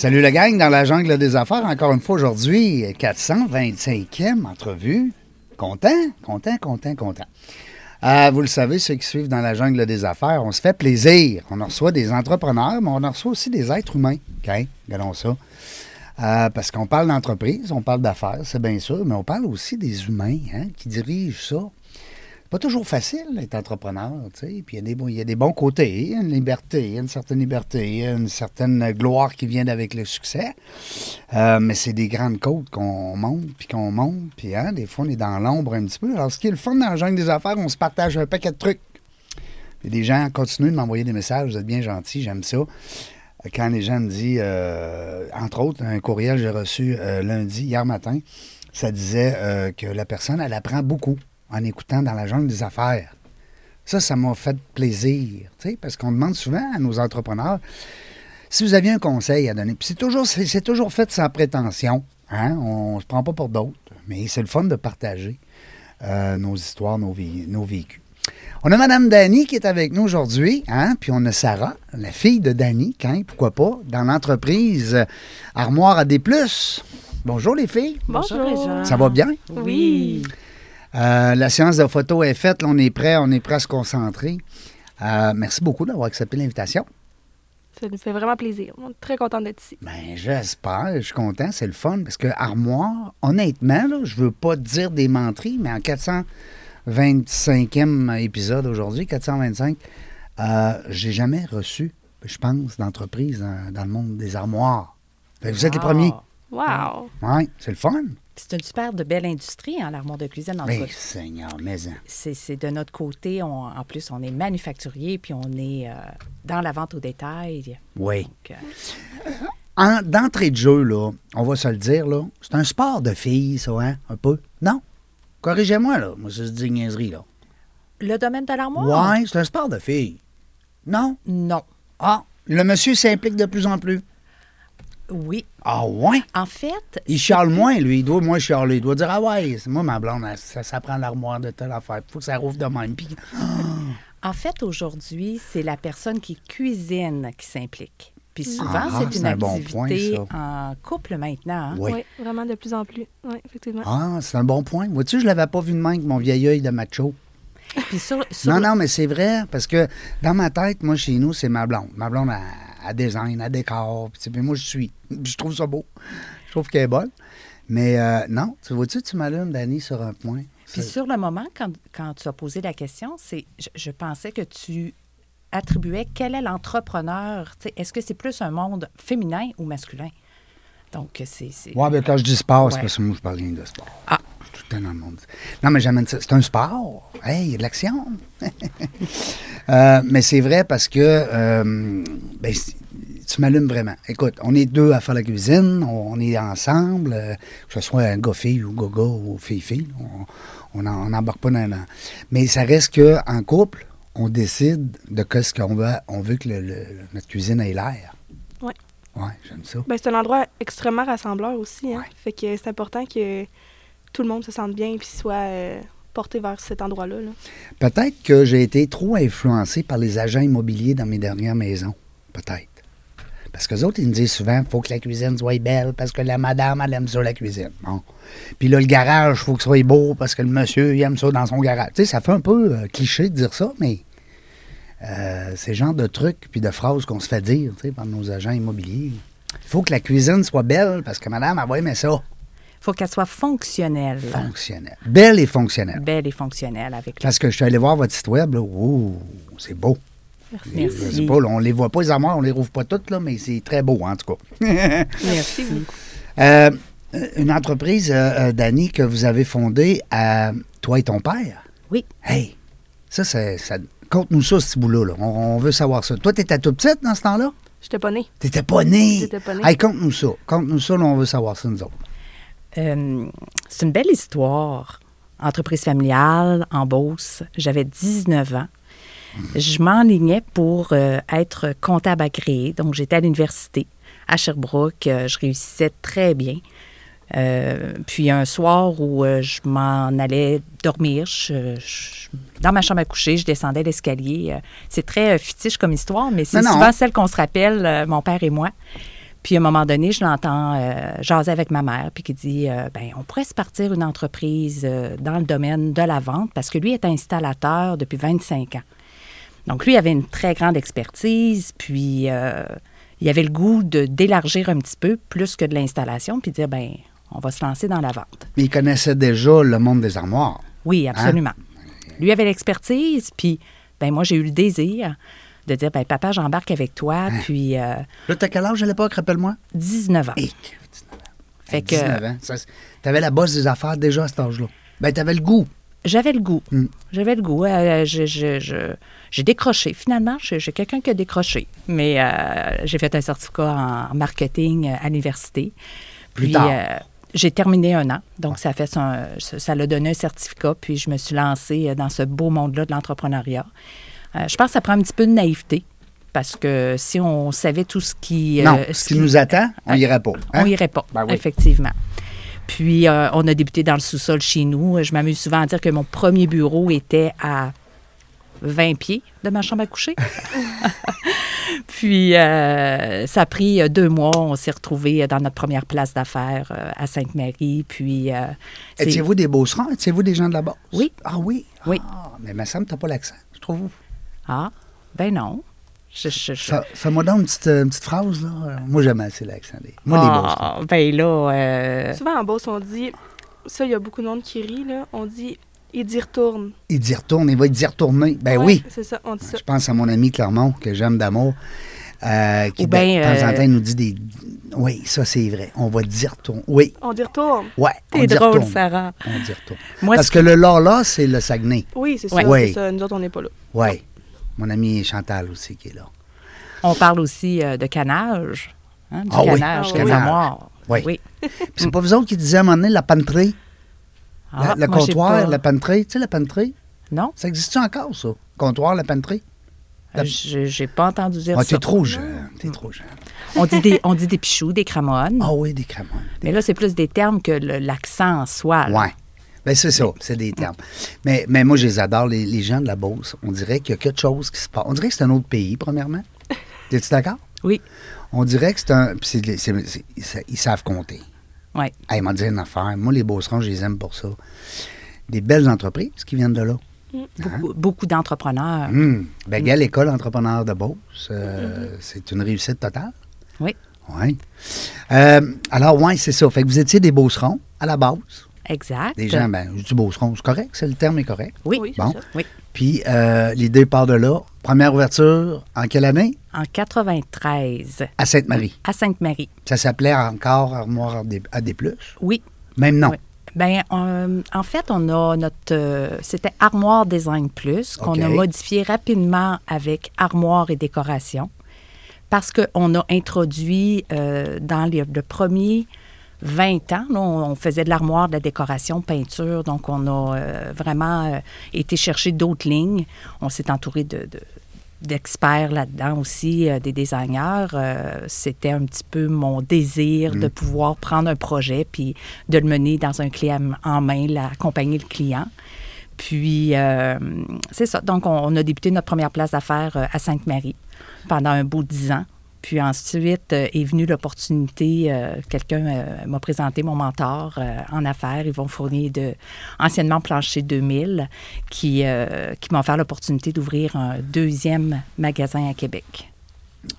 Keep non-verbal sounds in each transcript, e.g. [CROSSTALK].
Salut la gang dans la jungle des affaires. Encore une fois aujourd'hui, 425e entrevue. Content, content, content, content. Euh, vous le savez, ceux qui suivent dans la jungle des affaires, on se fait plaisir. On reçoit des entrepreneurs, mais on en reçoit aussi des êtres humains. OK, regardons ça. Euh, parce qu'on parle d'entreprise, on parle d'affaires, c'est bien sûr, mais on parle aussi des humains hein, qui dirigent ça pas toujours facile d'être entrepreneur, tu sais. Puis il y, a des bons- il y a des bons côtés, il y a une liberté, il y a une certaine liberté, il y a une certaine gloire qui vient avec le succès. Euh, mais c'est des grandes côtes qu'on monte, puis qu'on monte, puis hein, des fois on est dans l'ombre un petit peu. Alors ce qui est le fun dans la jungle des affaires, on se partage un paquet de trucs. Puis des gens continuent de m'envoyer des messages, vous êtes bien gentils, j'aime ça. Quand les gens me disent, euh, entre autres, un courriel que j'ai reçu euh, lundi, hier matin, ça disait que la personne, elle apprend beaucoup en écoutant dans la jungle des affaires. Ça, ça m'a fait plaisir, tu sais, parce qu'on demande souvent à nos entrepreneurs si vous aviez un conseil à donner. Puis c'est toujours, c'est, toujours fait sans prétention. Hein? On ne se prend pas pour d'autres. Mais c'est le fun de partager euh, nos histoires, nos, nos vécus. On a Mme Dany qui est avec nous aujourd'hui, hein? puis on a Sarah, la fille de Dany, quand, pourquoi pas, dans l'entreprise Armoire à des plus. Bonjour les filles. Bonjour. Régent. Ça va bien? Oui. Euh, la séance de photo est faite. Là, on est prêt, on est prêt à se concentrer. Euh, merci beaucoup d'avoir accepté l'invitation. Ça nous fait vraiment plaisir. On est très content d'être ici. Ben, j'espère, je suis content, c'est le fun, parce que Armoire, honnêtement, là, je veux pas dire des menteries, mais en 425e épisode aujourd'hui, 425, euh, j'ai jamais reçu, je pense, d'entreprise dans, dans le monde des armoires. Vous êtes les Wow. premiers. Wow! Oui, c'est le fun. C'est une super de belle industrie, hein, l'armoire de cuisine. En cas, Seigneur, mais hein. c'est de notre côté. on- en plus, on est manufacturier, puis on est euh, dans la vente au détail. Oui. Euh, En- D'entrée de jeu, là, on va se le dire, là, c'est un sport de filles, ça, hein, un peu. Non? Corrigez-moi, là. Moi, c'est des niaiseries, là. le domaine de l'armoire? Ouais, c'est un sport de filles. Non? Non. Ah, le monsieur s'implique de plus en plus. Oui. Ah, ouais? En fait, Il plus- moins, lui. Il doit moins chialer. Il doit dire, ah ouais, c'est moi, ma blonde, elle- ça, ça prend l'armoire de telle affaire. faut que ça rouvre de même. Puis, [GASPS] En fait, aujourd'hui, c'est la personne qui cuisine qui s'implique. Puis souvent, Ah, c'est une c'est un bon activité point, en couple maintenant. hein? Oui. Oui, vraiment de plus en plus. Oui, effectivement. ah, c'est un bon point. Vois-tu, je l'avais pas vu de même avec mon vieil œil de macho. Puis sur, sur- Non, non, mais c'est vrai, parce que dans ma tête, moi, chez nous, c'est ma blonde. Ma blonde, elle, elle design, elle décore, puis moi, je suis. Je trouve ça beau. Je trouve qu'elle est bonne. Mais euh, non, tu vois-tu, tu m'allumes, Dani, sur un point. Puis sur le moment, quand, quand tu as posé la question, c'est je, je pensais que tu attribuais quel est l'entrepreneur. Est-ce que c'est plus un monde féminin ou masculin? Donc, c'est. Ouais, ben quand je dis sport, c'est parce que moi, je parle rien de sport. Ah. Tout le temps dans le monde. Non, mais j'amène ça. C'est un sport. Hey, il y a de l'action. [LAUGHS] Euh, mais c'est vrai parce que euh, ben, tu m'allumes vraiment. Écoute, on est deux à faire la cuisine, on, on est ensemble, euh, que ce soit un gars-fille ou gars-gars ou fille-fille, on n'embarque pas dans, dans- Mais ça reste qu'en couple, on décide de qu'est-ce qu'on veut, on veut que le- le- notre cuisine ait l'air. Ouais. Ouais, j'aime ça. Ben, c'est un endroit extrêmement rassembleur aussi. Hein? Ouais. Fait que c'est important que tout le monde se sente bien et soit euh, porté vers cet endroit-là. là. Peut-être que j'ai été trop influencé par les agents immobiliers dans mes dernières maisons. Peut-être. Parce que autres, ils me disent souvent, faut que la cuisine soit belle parce que la madame, elle aime ça, la cuisine. Bon. Puis là, le garage, faut que ce soit beau parce que le monsieur, il aime ça dans son garage. Tu sais, ça fait un peu euh, cliché de dire ça, mais euh, c'est le genre de trucs puis de phrases qu'on se fait dire tu sais, par nos agents immobiliers. Il faut que la cuisine soit belle parce que madame, elle va aimer ça. Faut qu'elle soit fonctionnelle. Fonctionnelle. Belle et fonctionnelle. Belle et fonctionnelle avec le... Parce que je suis allé voir votre site web, là. Ouh, c'est beau. Merci. Je sais pas, là, on les voit pas, les armoires, on les rouvre pas toutes, là, mais c'est très beau, en tout cas. [LAUGHS] Merci. Euh, une entreprise, euh, euh, Dani, que vous avez fondée à toi et ton père? Oui. Hey, ça, c'est, ça conte-nous ça, ce petit bout-là. là. On, on veut savoir ça. Toi, t'étais tout petite dans ce temps-là? J'étais pas née. T'étais pas né. J'étais pas née. Hey, conte-nous ça. Conte-nous ça, là, on veut savoir ça, nous autres. Euh, c'est une belle histoire. Entreprise familiale en Beauce. J'avais 19 ans. Je m'enlignais pour euh, être comptable agréé. Donc, j'étais à l'université à Sherbrooke. Euh, je réussissais très bien. Euh, puis un soir où euh, je m'en allais dormir, je- je- dans ma chambre à coucher, je descendais l'escalier. Euh, c'est très fictif comme histoire, mais c'est souvent celle qu'on se rappelle, mon père et moi. Puis à un moment donné, je l'entends euh, jaser avec ma mère, puis qui dit euh, ben on pourrait se partir une entreprise euh, dans le domaine de la vente, parce que lui est installateur depuis 25 ans. Donc lui avait une très grande expertise, puis euh, il avait le goût de d'élargir un petit peu plus que de l'installation, puis dire ben on va se lancer dans la vente. Mais il connaissait déjà le monde des armoires. Oui, absolument. Lui avait l'expertise, puis ben moi j'ai eu le désir de dire ben papa j'embarque avec toi, puis euh, Là, t'as quel âge à l'époque, rappelle-moi? 19 ans. Hey, 19 ans. Fait que 19 ans. Ça, c'est- T'avais la bosse des affaires déjà à cet âge-là. Ben, t'avais le goût. J'avais le goût. Mm. J'avais le goût. Euh, je- je- je- j'ai décroché. Finalement, j'ai quelqu'un qui a décroché. Mais euh, j'ai fait un certificat en marketing euh, à l'université. Plus Puis, tard. euh, j'ai terminé un an. Donc, ça fait son- ça l'a donné un certificat. Puis, je me suis lancée dans ce beau monde-là de l'entrepreneuriat. Euh, je pense que ça prend un petit peu de naïveté. Parce que si on savait tout ce qui... non, euh, ce qui nous attend, on Euh, irait pas. hein? on irait pas, Ben oui. effectivement. Puis, euh, on a débuté dans le sous-sol chez nous. Je m'amuse souvent à dire que mon premier bureau était à 20 pieds de ma chambre à coucher. [LAUGHS] Puis, euh, ça a pris deux mois. On s'est retrouvés dans notre première place d'affaires euh, à Sainte-Marie. Puis, euh, Étiez-vous des Beaucerons? Étiez-vous des gens de la Beauce? Oui. Ah oui? Oui. Ah, mais me semble que t'as pas l'accent, je trouve. Ah, ben non. Je, je- je- Fais- Fais-moi donc une petite, une petite phrase, là. Moi, j'aime assez l'accent. Des... Moi, les. Ah, ben là, euh, Souvent en Beauce, on dit. Ça, il y a beaucoup de monde qui rit, là. On dit. Il dit retourne. Il dit retourne, il va y retourner. Ben Ouais, oui. C'est ça, on dit ça. Je pense à mon ami Clermont, que j'aime d'amour, euh, qui de ben, temps en euh, temps nous dit des. Oui, ça c'est vrai. On va dire retourne. Oui, On dit retourne. ouais. on t'es drôle, retourne. Sarah. On dit retourne. Moi, Parce ce que le là, c'est le Saguenay. Oui, c'est ça. Ouais. Ouais. c'est ça. Nous autres, on n'est pas là. Oui. Mon ami Chantal aussi qui est là. On parle aussi euh, de canage. hein, du Ah oui, canage, ah oui. armoires. Oui. Oui. Puis c'est pas vous autres qui disiez à un moment donné la panterie, Ah, le comptoir, la panterie. Tu sais, la panterie? Non, Ça existe encore, ça? Comptoir, la panterie? La- euh, j'ai pas entendu dire Ah, ça. t'es trop jeune. T'es trop jeune. On dit des, on dit des pichous, des cramones. Ah oui, des cramoines. Mais là, c'est plus des termes que l'accent en soi. là. Ben c'est ça, c'est des termes. Mais, mais moi, je les adore, les, les gens de la Beauce. On dirait qu'il y a quelque chose qui se passe. On dirait que c'est un autre pays, premièrement. [LAUGHS] Es-tu d'accord? Oui. On dirait que c'est un. puis c'est- c'est- c'est- ils sa- ils savent compter. Oui. Ils m'ont dit une affaire. Moi, les Beaucerons, je les aime pour ça. Des belles entreprises qui viennent de là. Beaucoup, beaucoup d'entrepreneurs. Hum. Ben, gars, l'école entrepreneur de Beauce, euh, c'est une réussite totale. Oui, Oui. Euh, alors, oui, c'est ça. Fait que vous étiez des Beaucerons à la base? Exact. Des gens, ben, je dis Beaucerons, c'est correct, c'est le terme est correct. Oui. Oui, c'est Bon. ça. Oui. Puis euh, l'idée part de là. Première ouverture, en quelle année? En 93, À Sainte-Marie. à Sainte-Marie. Ça s'appelait encore Armoire à des, à des plus. Oui. Même non. Oui. Ben, euh, en fait, on a notre. euh, C'était Armoire Design Plus, qu'on a modifié rapidement avec Armoire et Décoration, parce qu'on a introduit euh, dans les, le premier 20 ans, là, on, on faisait de l'armoire, de la décoration, peinture, donc on a euh, vraiment euh, été chercher d'autres lignes. On s'est entouré de. de- d'experts là-dedans aussi, euh, des designers. Euh, C'était un petit peu mon désir de pouvoir prendre un projet puis de le mener dans un clé en main, l'accompagner le client. Puis, euh, c'est ça. Donc, on, on a débuté notre première place d'affaires à Sainte-Marie pendant un beau dix ans. Puis ensuite euh, est venue l'opportunité, euh, quelqu'un euh, m'a présenté mon mentor euh, en affaires, Yvon Fournier de anciennement Plancher 2000, qui, euh, qui m'a offert l'opportunité d'ouvrir un deuxième magasin à Québec.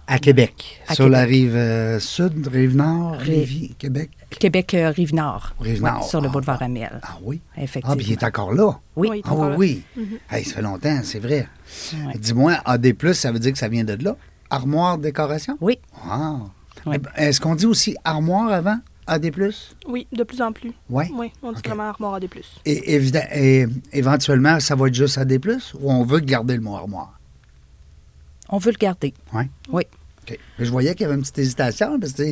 À Québec, À sur la rive euh, sud, rive nord, Lévis, Québec? Québec, euh, Rive-Nord. Rive-Nord. Ouais, sur le Ah, boulevard bon. Amel. Ah oui? Effectivement. Ah, puis il est encore là. Oui. Oui. Ah oui, oui. Hey, ça fait longtemps, c'est vrai. Ouais. Dis-moi, AD+, ça veut dire que ça vient de là? Armoire décoration? Oui. Ah. Oui. Eh ben, Est-ce qu'on dit aussi armoire avant? AD+? Oui, de plus en plus. Oui. Oui, on dit Ok. vraiment armoire plus. Et, et éventuellement, ça va être juste AD+, ou on veut garder le mot armoire? On veut le garder. Oui. Oui. Je voyais qu'il y avait une petite hésitation, parce que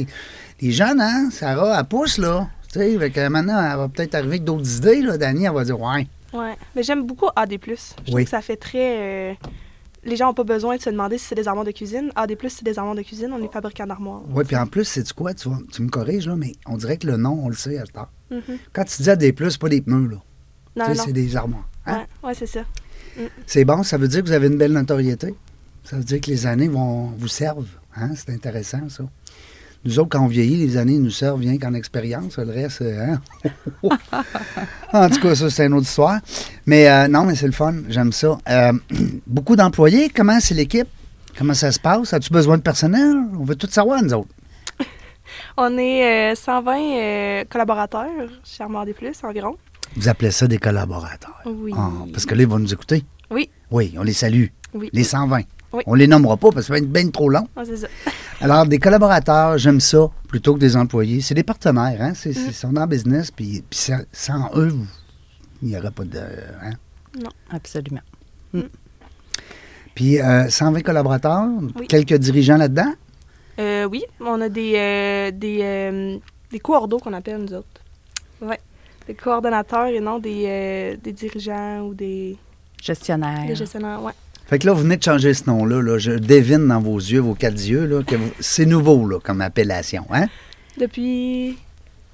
les jeunes, hein, Sarah, elle pousse, là. Tu sais, maintenant, elle va peut-être arriver avec d'autres idées, là. Dani, elle va dire, ouais. Ouais. Mais j'aime beaucoup AD+. Je trouve Oui. que ça fait très... euh, Les gens n'ont pas besoin de se demander si c'est des armoires de cuisine. AD+, c'est des armoires de cuisine. On est fabricant d'armoires. Oui, puis en plus, c'est quoi? Tu, vois, tu me corriges, là, mais on dirait que le nom, on le sait à ce temps. Mhm. Quand tu dis AD+, c'est pas des pneus, là. Non, Tu sais, c'est des armoires. hein? Ouais c'est ça. C'est bon, ça veut dire que vous avez une belle notoriété. Ça veut dire que les années vont vous servent. Hein? C'est intéressant, ça. Nous autres, quand on vieillit, les années nous servent rien qu'en expérience. Le reste, euh, hein? [LAUGHS] en tout cas, ça, c'est une autre histoire. Mais euh, non, mais c'est le fun. J'aime ça. Euh, [CLEARS THROAT] beaucoup d'employés. Comment c'est l'équipe? Comment ça se passe? As-tu besoin de personnel? On veut tout savoir, nous autres. [LAUGHS] On est euh, 120 euh, collaborateurs chez Armoire des Plus environ. Vous appelez ça des collaborateurs. Oui. Ah, parce que là, ils vont nous écouter. Oui. Oui, on les salue. Oui. Les 120. Oui. On les nommera pas parce que ça va être bien trop long. C'est ça. [LAUGHS] Alors, des collaborateurs, j'aime ça, plutôt que des employés. C'est des partenaires, hein? C'est, Mm. c'est- ils sont dans le business, puis, puis sans, sans eux, vous- il n'y aurait pas de... Hein? Absolument. Puis, euh, 120 collaborateurs, Oui. quelques dirigeants là-dedans? Euh, oui, on a des, euh, des, euh, des coordos qu'on appelle, nous autres. Oui. Des coordonnateurs et non des, euh, des dirigeants ou des, Gestionnaire. des gestionnaires. Ouais. Fait que là, vous venez de changer ce nom-là. Là. Je devine dans vos yeux, vos quatre yeux, là, que vous- c'est nouveau là, comme appellation. Hein? Depuis.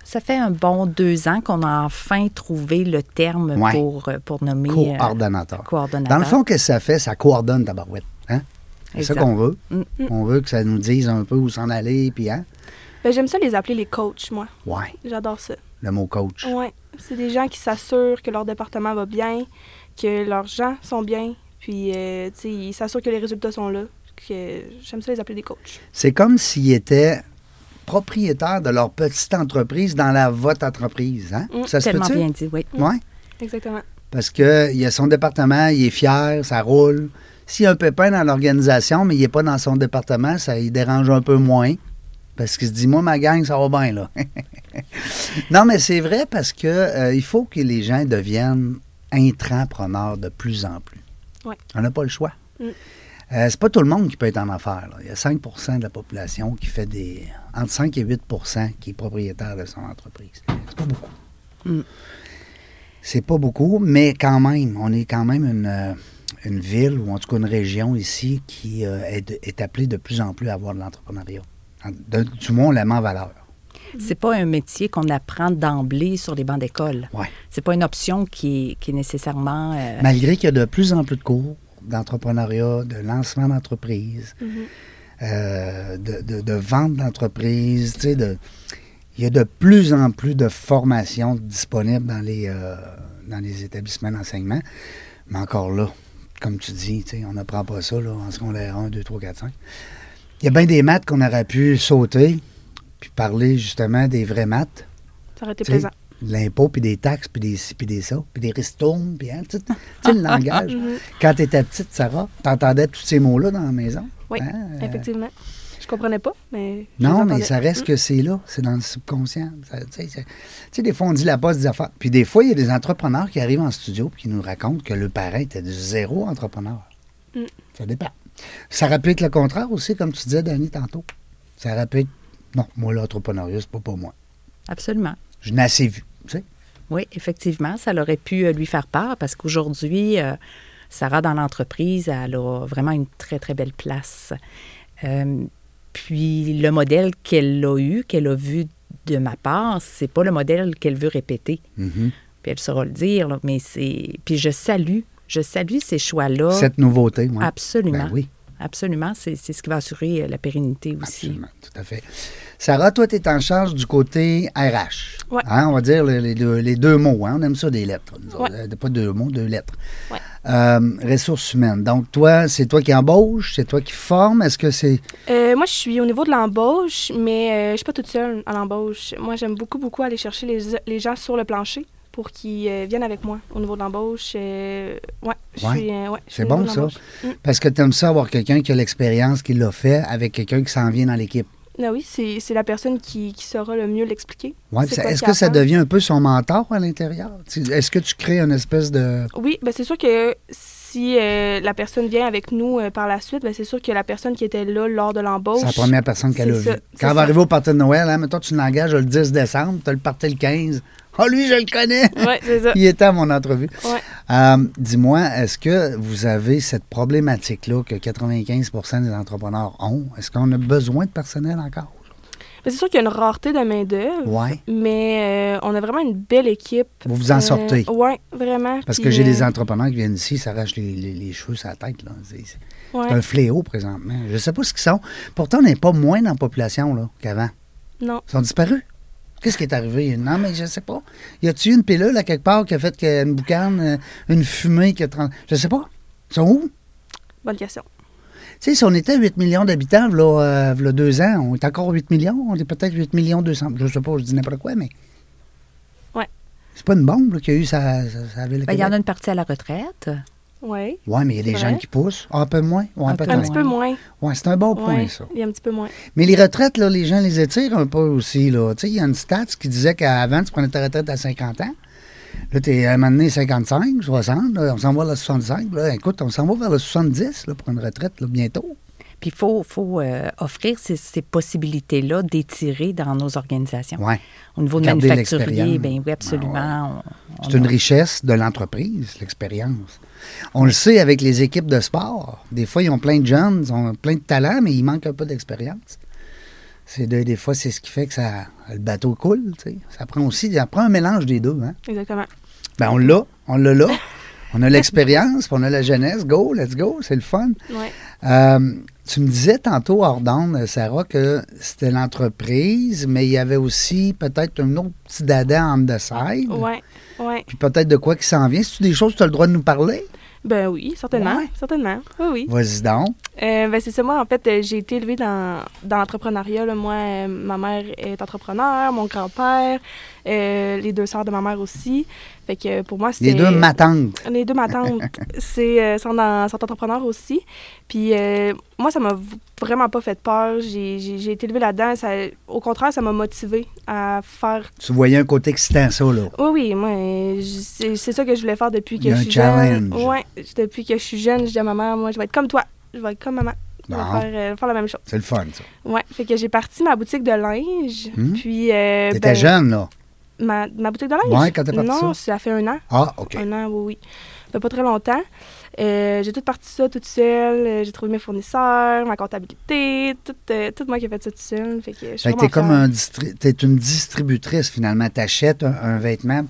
Ça fait un bon deux ans qu'on a enfin trouvé le terme Ouais. pour, euh, pour nommer euh, Coordonnateur. coordonnateur. Dans le fond, qu'est-ce que ça fait? Ça coordonne ta barouette. Hein? C'est ça qu'on veut. Mm. On veut que ça nous dise un peu où s'en aller, puis hein? Ben, j'aime ça les appeler les coachs, moi. Ouais, J'adore ça. le mot coach. Ouais. C'est des gens qui s'assurent que leur département va bien, que leurs gens sont bien, puis euh, tu sais, ils s'assurent que les résultats sont là. Que j'aime ça les appeler des coachs. C'est comme s'ils étaient propriétaires de leur petite entreprise dans la votre entreprise. Hein? Mm, ça se Tellement bien dit, oui. Oui. Exactement. Parce qu'il a son département, il est fier, ça roule. S'il y a un pépin dans l'organisation, mais il n'est pas dans son département, ça il dérange un peu moins. Parce qu'il se dit, moi, ma gang, ça va bien, là. [LAUGHS] non, mais c'est vrai parce que euh, il faut que les gens deviennent intrapreneurs de plus en plus. Ouais. On n'a pas le choix. Mm. Euh, c'est pas tout le monde qui peut être en affaires. là. Il y a 5% de la population qui fait des. entre 5 et 8% qui est propriétaire de son entreprise. C'est pas beaucoup. Mm. C'est pas beaucoup, mais quand même, on est quand même une, euh, une ville, ou en tout cas une région ici, qui euh, est, appelée de plus en plus à avoir de l'entrepreneuriat. Du moins, on la met en valeur. C'est pas un métier qu'on apprend d'emblée sur les bancs d'école. Ouais. C'est pas une option qui est, qui est nécessairement. euh, Malgré qu'il y a de plus en plus de cours d'entrepreneuriat, de lancement d'entreprise, Mhm. euh, de, de- de vente d'entreprise, tu sais, de, il y a de plus en plus de formations disponibles dans les, euh, dans les établissements d'enseignement. Mais encore là, comme tu dis, tu sais, on n'apprend pas ça là, en secondaire 1, 2, 3, 4, 5. Il y a bien des maths qu'on aurait pu sauter, puis parler justement des vraies maths, Ça aurait été Tu plaisant. de l'impôt, puis des taxes, puis des ci, puis des ça, puis des ristournes, puis hein, tu sais, tu sais, le langage. Mhm. Quand tu étais petite, Sarah, t'entendais tous ces mots-là dans la maison? Oui, Hein, euh, effectivement. Je comprenais pas, mais. Non, mais entendais. ça reste que c'est là, c'est dans le subconscient. Tu sais, tu des fois, on dit la poste des affaires. Puis des fois, il y a des entrepreneurs qui arrivent en studio et qui nous racontent que le parent était du zéro entrepreneur. Mm. Ça dépend. Ça aurait pu être le contraire aussi, comme tu disais, Danny, tantôt. Ça aurait pu être, non, moi, l'entrepreneuriat, c'est pas pour moi. Absolument. Je n'ai assez vu, tu sais. Oui, effectivement, ça aurait pu euh, lui faire peur parce qu'aujourd'hui, euh, Sarah, dans l'entreprise, elle a vraiment une très, très belle place. Euh, puis le modèle qu'elle a eu, qu'elle a vu de ma part, c'est pas le modèle qu'elle veut répéter. Mhm. Puis elle saura le dire, là, mais c'est. Puis je salue, je salue ces choix-là. Cette nouveauté, moi. Absolument. Ben oui. absolument. C'est ce qui va assurer la pérennité aussi. Absolument, tout à fait. Sarah, toi, tu es en charge du côté RH. Ouais. Hein, on va dire les, les deux, les deux mots. hein, On aime ça, des lettres. Ouais. Euh, Pas deux mots, deux lettres. Ouais. Euh, ressources humaines. Donc, toi, c'est toi qui embauches, c'est toi qui formes. Est-ce que c'est. Euh, moi, je suis au niveau de l'embauche, mais euh, je suis pas toute seule à l'embauche. Moi, j'aime beaucoup, beaucoup aller chercher les, les gens sur le plancher pour qu'ils viennent avec moi au niveau de l'embauche. Ouais, je suis, C'est bon, ça? Mm. Parce que tu aimes ça avoir quelqu'un qui a l'expérience, qui l'a fait, avec quelqu'un qui s'en vient dans l'équipe. Ah oui, c'est la personne qui, qui saura le mieux l'expliquer. Ouais, Est-ce que ça devient un peu son mentor à l'intérieur? Est-ce que tu crées une espèce de. Oui, ben c'est sûr que si euh, la personne vient avec nous euh, par la suite, ben c'est sûr que la personne qui était là lors de l'embauche. C'est la première personne qu'elle a vue. Quand elle va ça. arriver au party de Noël, hein, mettons, tu l'engages le 10 décembre, tu as le party le 15. Ah, [LAUGHS] lui, je le connais! Ouais, c'est ça. [LAUGHS] Il était à mon entrevue. Ouais. Euh, Dis-moi, est-ce que vous avez cette problématique-là que 95% des entrepreneurs ont? Est-ce qu'on a besoin de personnel encore? C'est sûr qu'il y a une rareté de main-d'œuvre. Oui. Mais euh, on a vraiment une belle équipe. Vous vous en sortez? oui, vraiment. Parce que j'ai des euh, entrepreneurs qui viennent ici, s'arrachent les, les- les cheveux sur la tête. là. C'est c'est ouais. un fléau présentement. Je ne sais pas ce qu'ils sont. Pourtant, on n'est pas moins dans la population là, qu'avant. Non. Ils sont disparus. Qu'est-ce qui est arrivé? Non, mais je sais pas. Y a-tu une pilule à quelque part qui a fait qu'une boucane, euh, une fumée qui a... trans- Je sais pas. Ils sont où? Bonne question. Tu sais, si on était à 8 millions d'habitants, là, euh, v'là deux ans, on est encore 8 millions, on est peut-être 8 millions 200. Je sais pas, je dis n'importe quoi, mais. Ouais. C'est pas une bombe là, qu'il y a eu sa, sa, sa ville de Ben, il y en a une partie à la retraite. Oui. Ouais, mais il y a des vrai. qui poussent. Ah, un peu moins? Ouais, Un peu. Un petit peu moins. Ouais, c'est un bon point, Ouais, ça. Il y a un petit peu moins. Mais les retraites, là, les gens les étirent un peu aussi. Là. Tu sais, il y a une stat qui disait qu'avant, tu prenais ta retraite à 50 ans. Là, tu es à un moment donné 55, 60. là, on s'en va vers le 65. Là. Écoute, on s'en va vers le 70 là, pour une retraite là, bientôt. Puis il faut, faut, euh, offrir ces, ces possibilités-là d'étirer dans nos organisations. Ouais. Au niveau de Garder manufacturier, bien oui, absolument. on- C'est une a- richesse de l'entreprise, l'expérience. On le sait avec les équipes de sport. Des fois, ils ont plein de jeunes, ils ont plein de talent, mais il manque un peu d'expérience. C'est de- des fois, c'est ce qui fait que ça, le bateau coule. Ça prend aussi ça prend un mélange des deux. Hein? Exactement. Ben, on l'a, on l'a là. [LAUGHS] On a l'expérience, puis on a la jeunesse. Go, let's go, c'est le fun. Ouais. Euh, tu me disais tantôt, hors d'onde, Sarah, que c'était l'entreprise, mais il y avait aussi peut-être un autre petit dada on the side. Ouais. Ouais. Puis peut-être de quoi qui s'en vient. C'est-tu des choses que tu as le droit de nous parler? Ben oui, certainement. Ouais. Certainement. Oui, oui. Vas-y donc. Euh, ben c'est ça, moi, en fait, euh, j'ai été élevée dans, dans l'entrepreneuriat. Moi, euh, ma mère est entrepreneur, mon grand-père, euh, les deux sœurs de ma mère aussi. Fait que pour moi, c'était... Les deux matantes. Les deux, ma tante, c'est, euh, sont, dans, sont entrepreneurs aussi. Puis euh, moi, ça m'a vraiment pas fait peur. J'ai, j'ai- j'ai été élevée là-dedans. Ça, au contraire, ça m'a motivée à faire... Tu voyais un côté excitant, ça, là. Oui, oui, moi, c'est, c'est ça que je voulais faire depuis que je suis challenge. jeune. Ouais, depuis que je suis jeune, je dis à ma mère, moi, je vais être comme toi. Je vais être comme maman. Je vais Bon. faire, euh, faire la même chose. C'est le fun, ça. Ouais, fait que j'ai parti ma boutique de linge. Hmm? Puis... euh, T'étais ben, jeune, là. Ma, ma boutique de linge? Ouais, quand t'es parti Non, ça? ça fait un an. Ah, OK. Un an, oui, oui. Ça fait pas très longtemps. Euh, j'ai tout parti ça toute seule. Euh, J'ai trouvé mes fournisseurs, ma comptabilité, tout, euh, tout moi qui ai fait ça toute seule. Fait que je suis Fait que t'es comme un distri- t'es une distributrice, finalement. T'achètes un, un vêtement.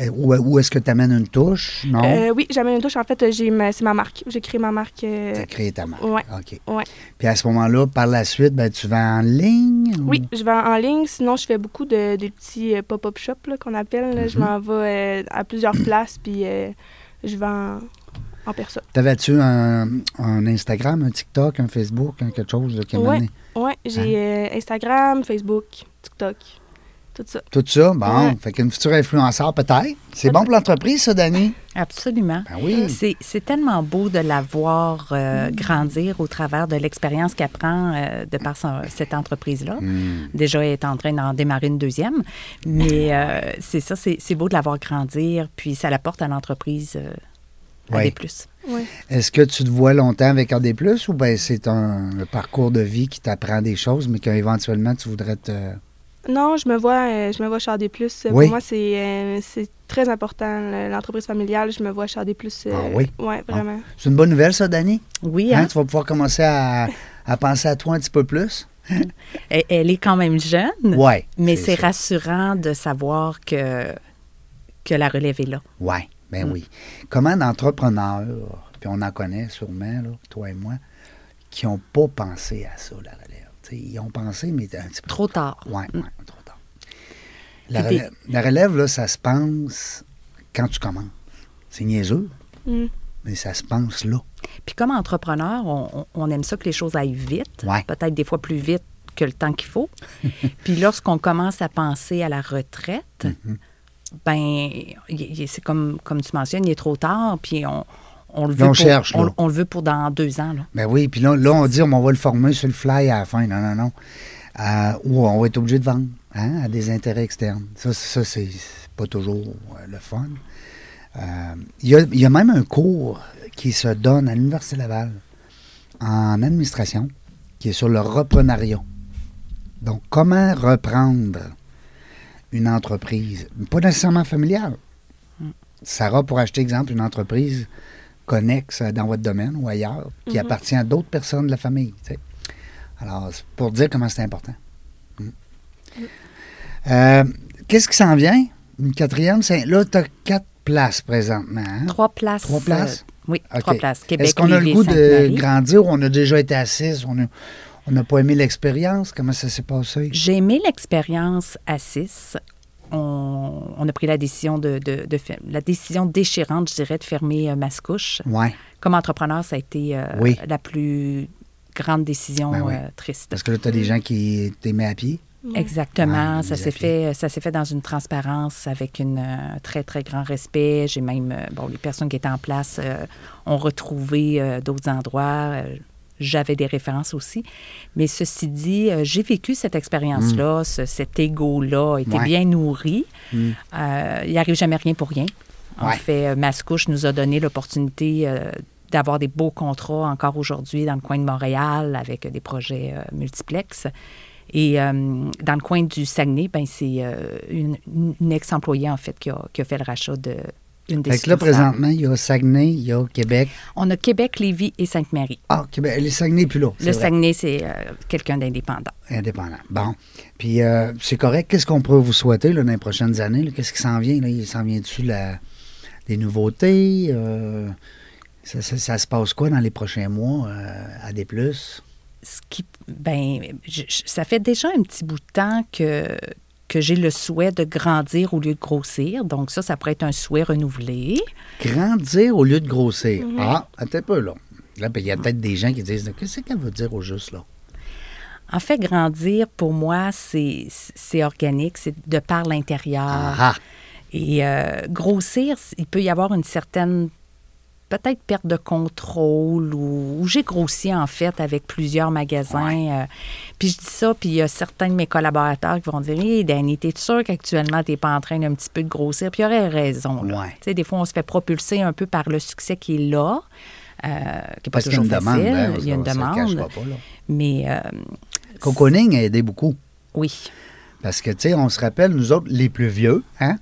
Euh, Où, où est-ce que tu amènes une touche? Non? Euh, oui, j'amène une touche. En fait, j'ai c'est ma marque. J'ai créé ma marque. euh, T'as créé ta marque. ouais. OK. Ouais. Puis à ce moment-là, par la suite, ben, tu vas en ligne? ou- Oui, je vais en ligne. Sinon, je fais beaucoup de petits euh, pop-up shops qu'on appelle. là. Mhm. Je m'en vais à plusieurs [CLEARS THROAT] places, puis je vais en, personne. T'avais-tu un, un Instagram, un TikTok, un Facebook, un quelque chose qui a Ouais. Oui, j'ai Hein? Instagram, Facebook, TikTok, tout ça. Tout ça, bon. Ouais. Fait qu'une future influenceur, peut-être. C'est bon pour l'entreprise, ça, Dani? Absolument. Ben oui. C'est, c'est tellement beau de la voir euh, grandir au travers de l'expérience qu'elle prend euh, de par son- cette entreprise-là. Hmm. Déjà, elle est en train d'en démarrer une deuxième. Mais [LAUGHS] euh, c'est ça, c'est, c'est beau de la voir grandir, puis ça l'apporte à l'entreprise euh, Oui. des plus. Ouais. Est-ce que tu te vois longtemps avec AD+, ou bien c'est un, un parcours de vie qui t'apprend des choses, mais qu'éventuellement, tu voudrais te... Non, je me vois, euh, je me vois chez AD+. Oui. Pour moi, c'est euh, c'est très important, le- l'entreprise familiale. Je me vois AD+. euh, Ah oui? Ouais, vraiment. C'est une bonne nouvelle, ça, Dani? Oui, Hein? hein? Tu vas pouvoir commencer à, à penser à toi un petit peu plus? [LAUGHS] Elle, est quand même jeune, Ouais. mais c'est rassurant de savoir que, que la relève est là. Ouais, ben Mm. oui. Comment d'entrepreneurs, puis on en connaît sûrement, là, toi et moi, qui n'ont pas pensé à ça, la relève? T'sais, ils ont pensé, mais un petit peu Trop tard. Oui, ouais, trop tard. La relève, la relève, là, ça se pense quand tu commences. C'est niaiseux, Mm. mais ça se pense là. Puis comme entrepreneur, on, aime ça que les choses aillent vite, Ouais. peut-être des fois plus vite que le temps qu'il faut. [LAUGHS] Puis lorsqu'on commence à penser à la retraite, Mm-hmm. ben, c'est comme, comme tu mentionnes, il est trop tard, puis on, on le veut on pour, cherche, on, on le veut pour dans deux ans. Là. Ben oui, puis là, là, on dit on va le former sur le fly à la fin. Non, non, non. Euh, ou on va être obligé de vendre hein, à des intérêts externes. Ça, ça c'est pas toujours euh, le fun. Euh, Il y, y a même un cours qui se donne à l'Université Laval en administration qui est sur le reprenariat. Donc, comment reprendre une entreprise, pas nécessairement familiale. Sarah, pour acheter, exemple, une entreprise connexe dans votre domaine ou ailleurs, qui appartient à d'autres personnes de la famille. tu sais. Alors, c'est pour dire comment c'est important. Mm. Euh, Qu'est-ce qui s'en vient? Une quatrième? c'est- Là, tu as quatre places présentement. hein? Trois places. Trois places? euh, oui, trois places. Québec, Est-ce qu'on a le goût de grandir ou on a déjà été à six? On a- on n'a pas aimé l'expérience? Comment ça s'est passé? J'ai aimé l'expérience à 6. On, on a pris la décision de, de- de fer- la décision déchirante, je dirais, de fermer euh, Mascouche. Oui. Comme entrepreneur, ça a été euh, Oui. la plus grande décision Ben oui. euh, triste. Parce que là, tu as des gens qui t'aimaient à pied. Exactement. Ouais, ça s'est fait, ça s'est fait dans une transparence avec une, euh, un très très grand respect. J'ai même bon les personnes qui étaient en place euh, ont retrouvé euh, d'autres endroits. J'avais des références aussi. Mais ceci dit, euh, j'ai vécu cette expérience-là, ce- cet ego-là Mm. Ouais. bien nourri. Mm. Euh, il n'arrive jamais rien pour rien. En Ouais. fait, euh, Mascouche nous a donné l'opportunité euh, d'avoir des beaux contrats encore aujourd'hui dans le coin de Montréal avec des projets euh, multiplex. Et euh, dans le coin du Saguenay, ben, c'est euh, une, une ex-employée, en fait, qui a, qui a fait le rachat de une des Fait que là, présentement, il y a Saguenay, il y a Québec. On a Québec, Lévis et Sainte-Marie. Ah, Québec. Les Saguenay plus là. Le vrai. Saguenay, c'est euh, quelqu'un d'indépendant. Indépendant. Bon. Puis, euh, c'est correct. Qu'est-ce qu'on pourrait vous souhaiter là, dans les prochaines années? Qu'est-ce qui s'en vient? Là? Il s'en vient-tu la... des nouveautés? Euh, ça, ça- ça se passe quoi dans les prochains mois euh, à des plus? ce qui, ben, je- ça fait déjà un petit bout de temps que, que j'ai le souhait de grandir au lieu de grossir. Donc ça, ça pourrait être un souhait renouvelé. Grandir au lieu de grossir. Mhm. Ah, attends un peu, là. Là, ben, il y a peut-être des gens qui disent Qu'est-ce qu'elle veut dire au juste, là? En fait, grandir, pour moi, c'est c'est organique, c'est de par l'intérieur. Ah, Et euh, grossir, il peut y avoir une certaine peut-être perte de contrôle ou, ou j'ai grossi en fait avec plusieurs magasins. euh, puis je dis ça, puis il y a certains de mes collaborateurs qui vont dire Hé, Danny, t'es sûr qu'actuellement, t'es pas en train d'un petit peu de grossir? Puis il y aurait raison. là. Ouais. Tu sais, des fois, on se fait propulser un peu par le succès qui est là, euh, qui n'est pas toujours demande. hein, il y a une demande. pas. Mais euh, Cocooning a aidé beaucoup. oui. Parce que, tu sais, on se rappelle, nous autres, les plus vieux, hein?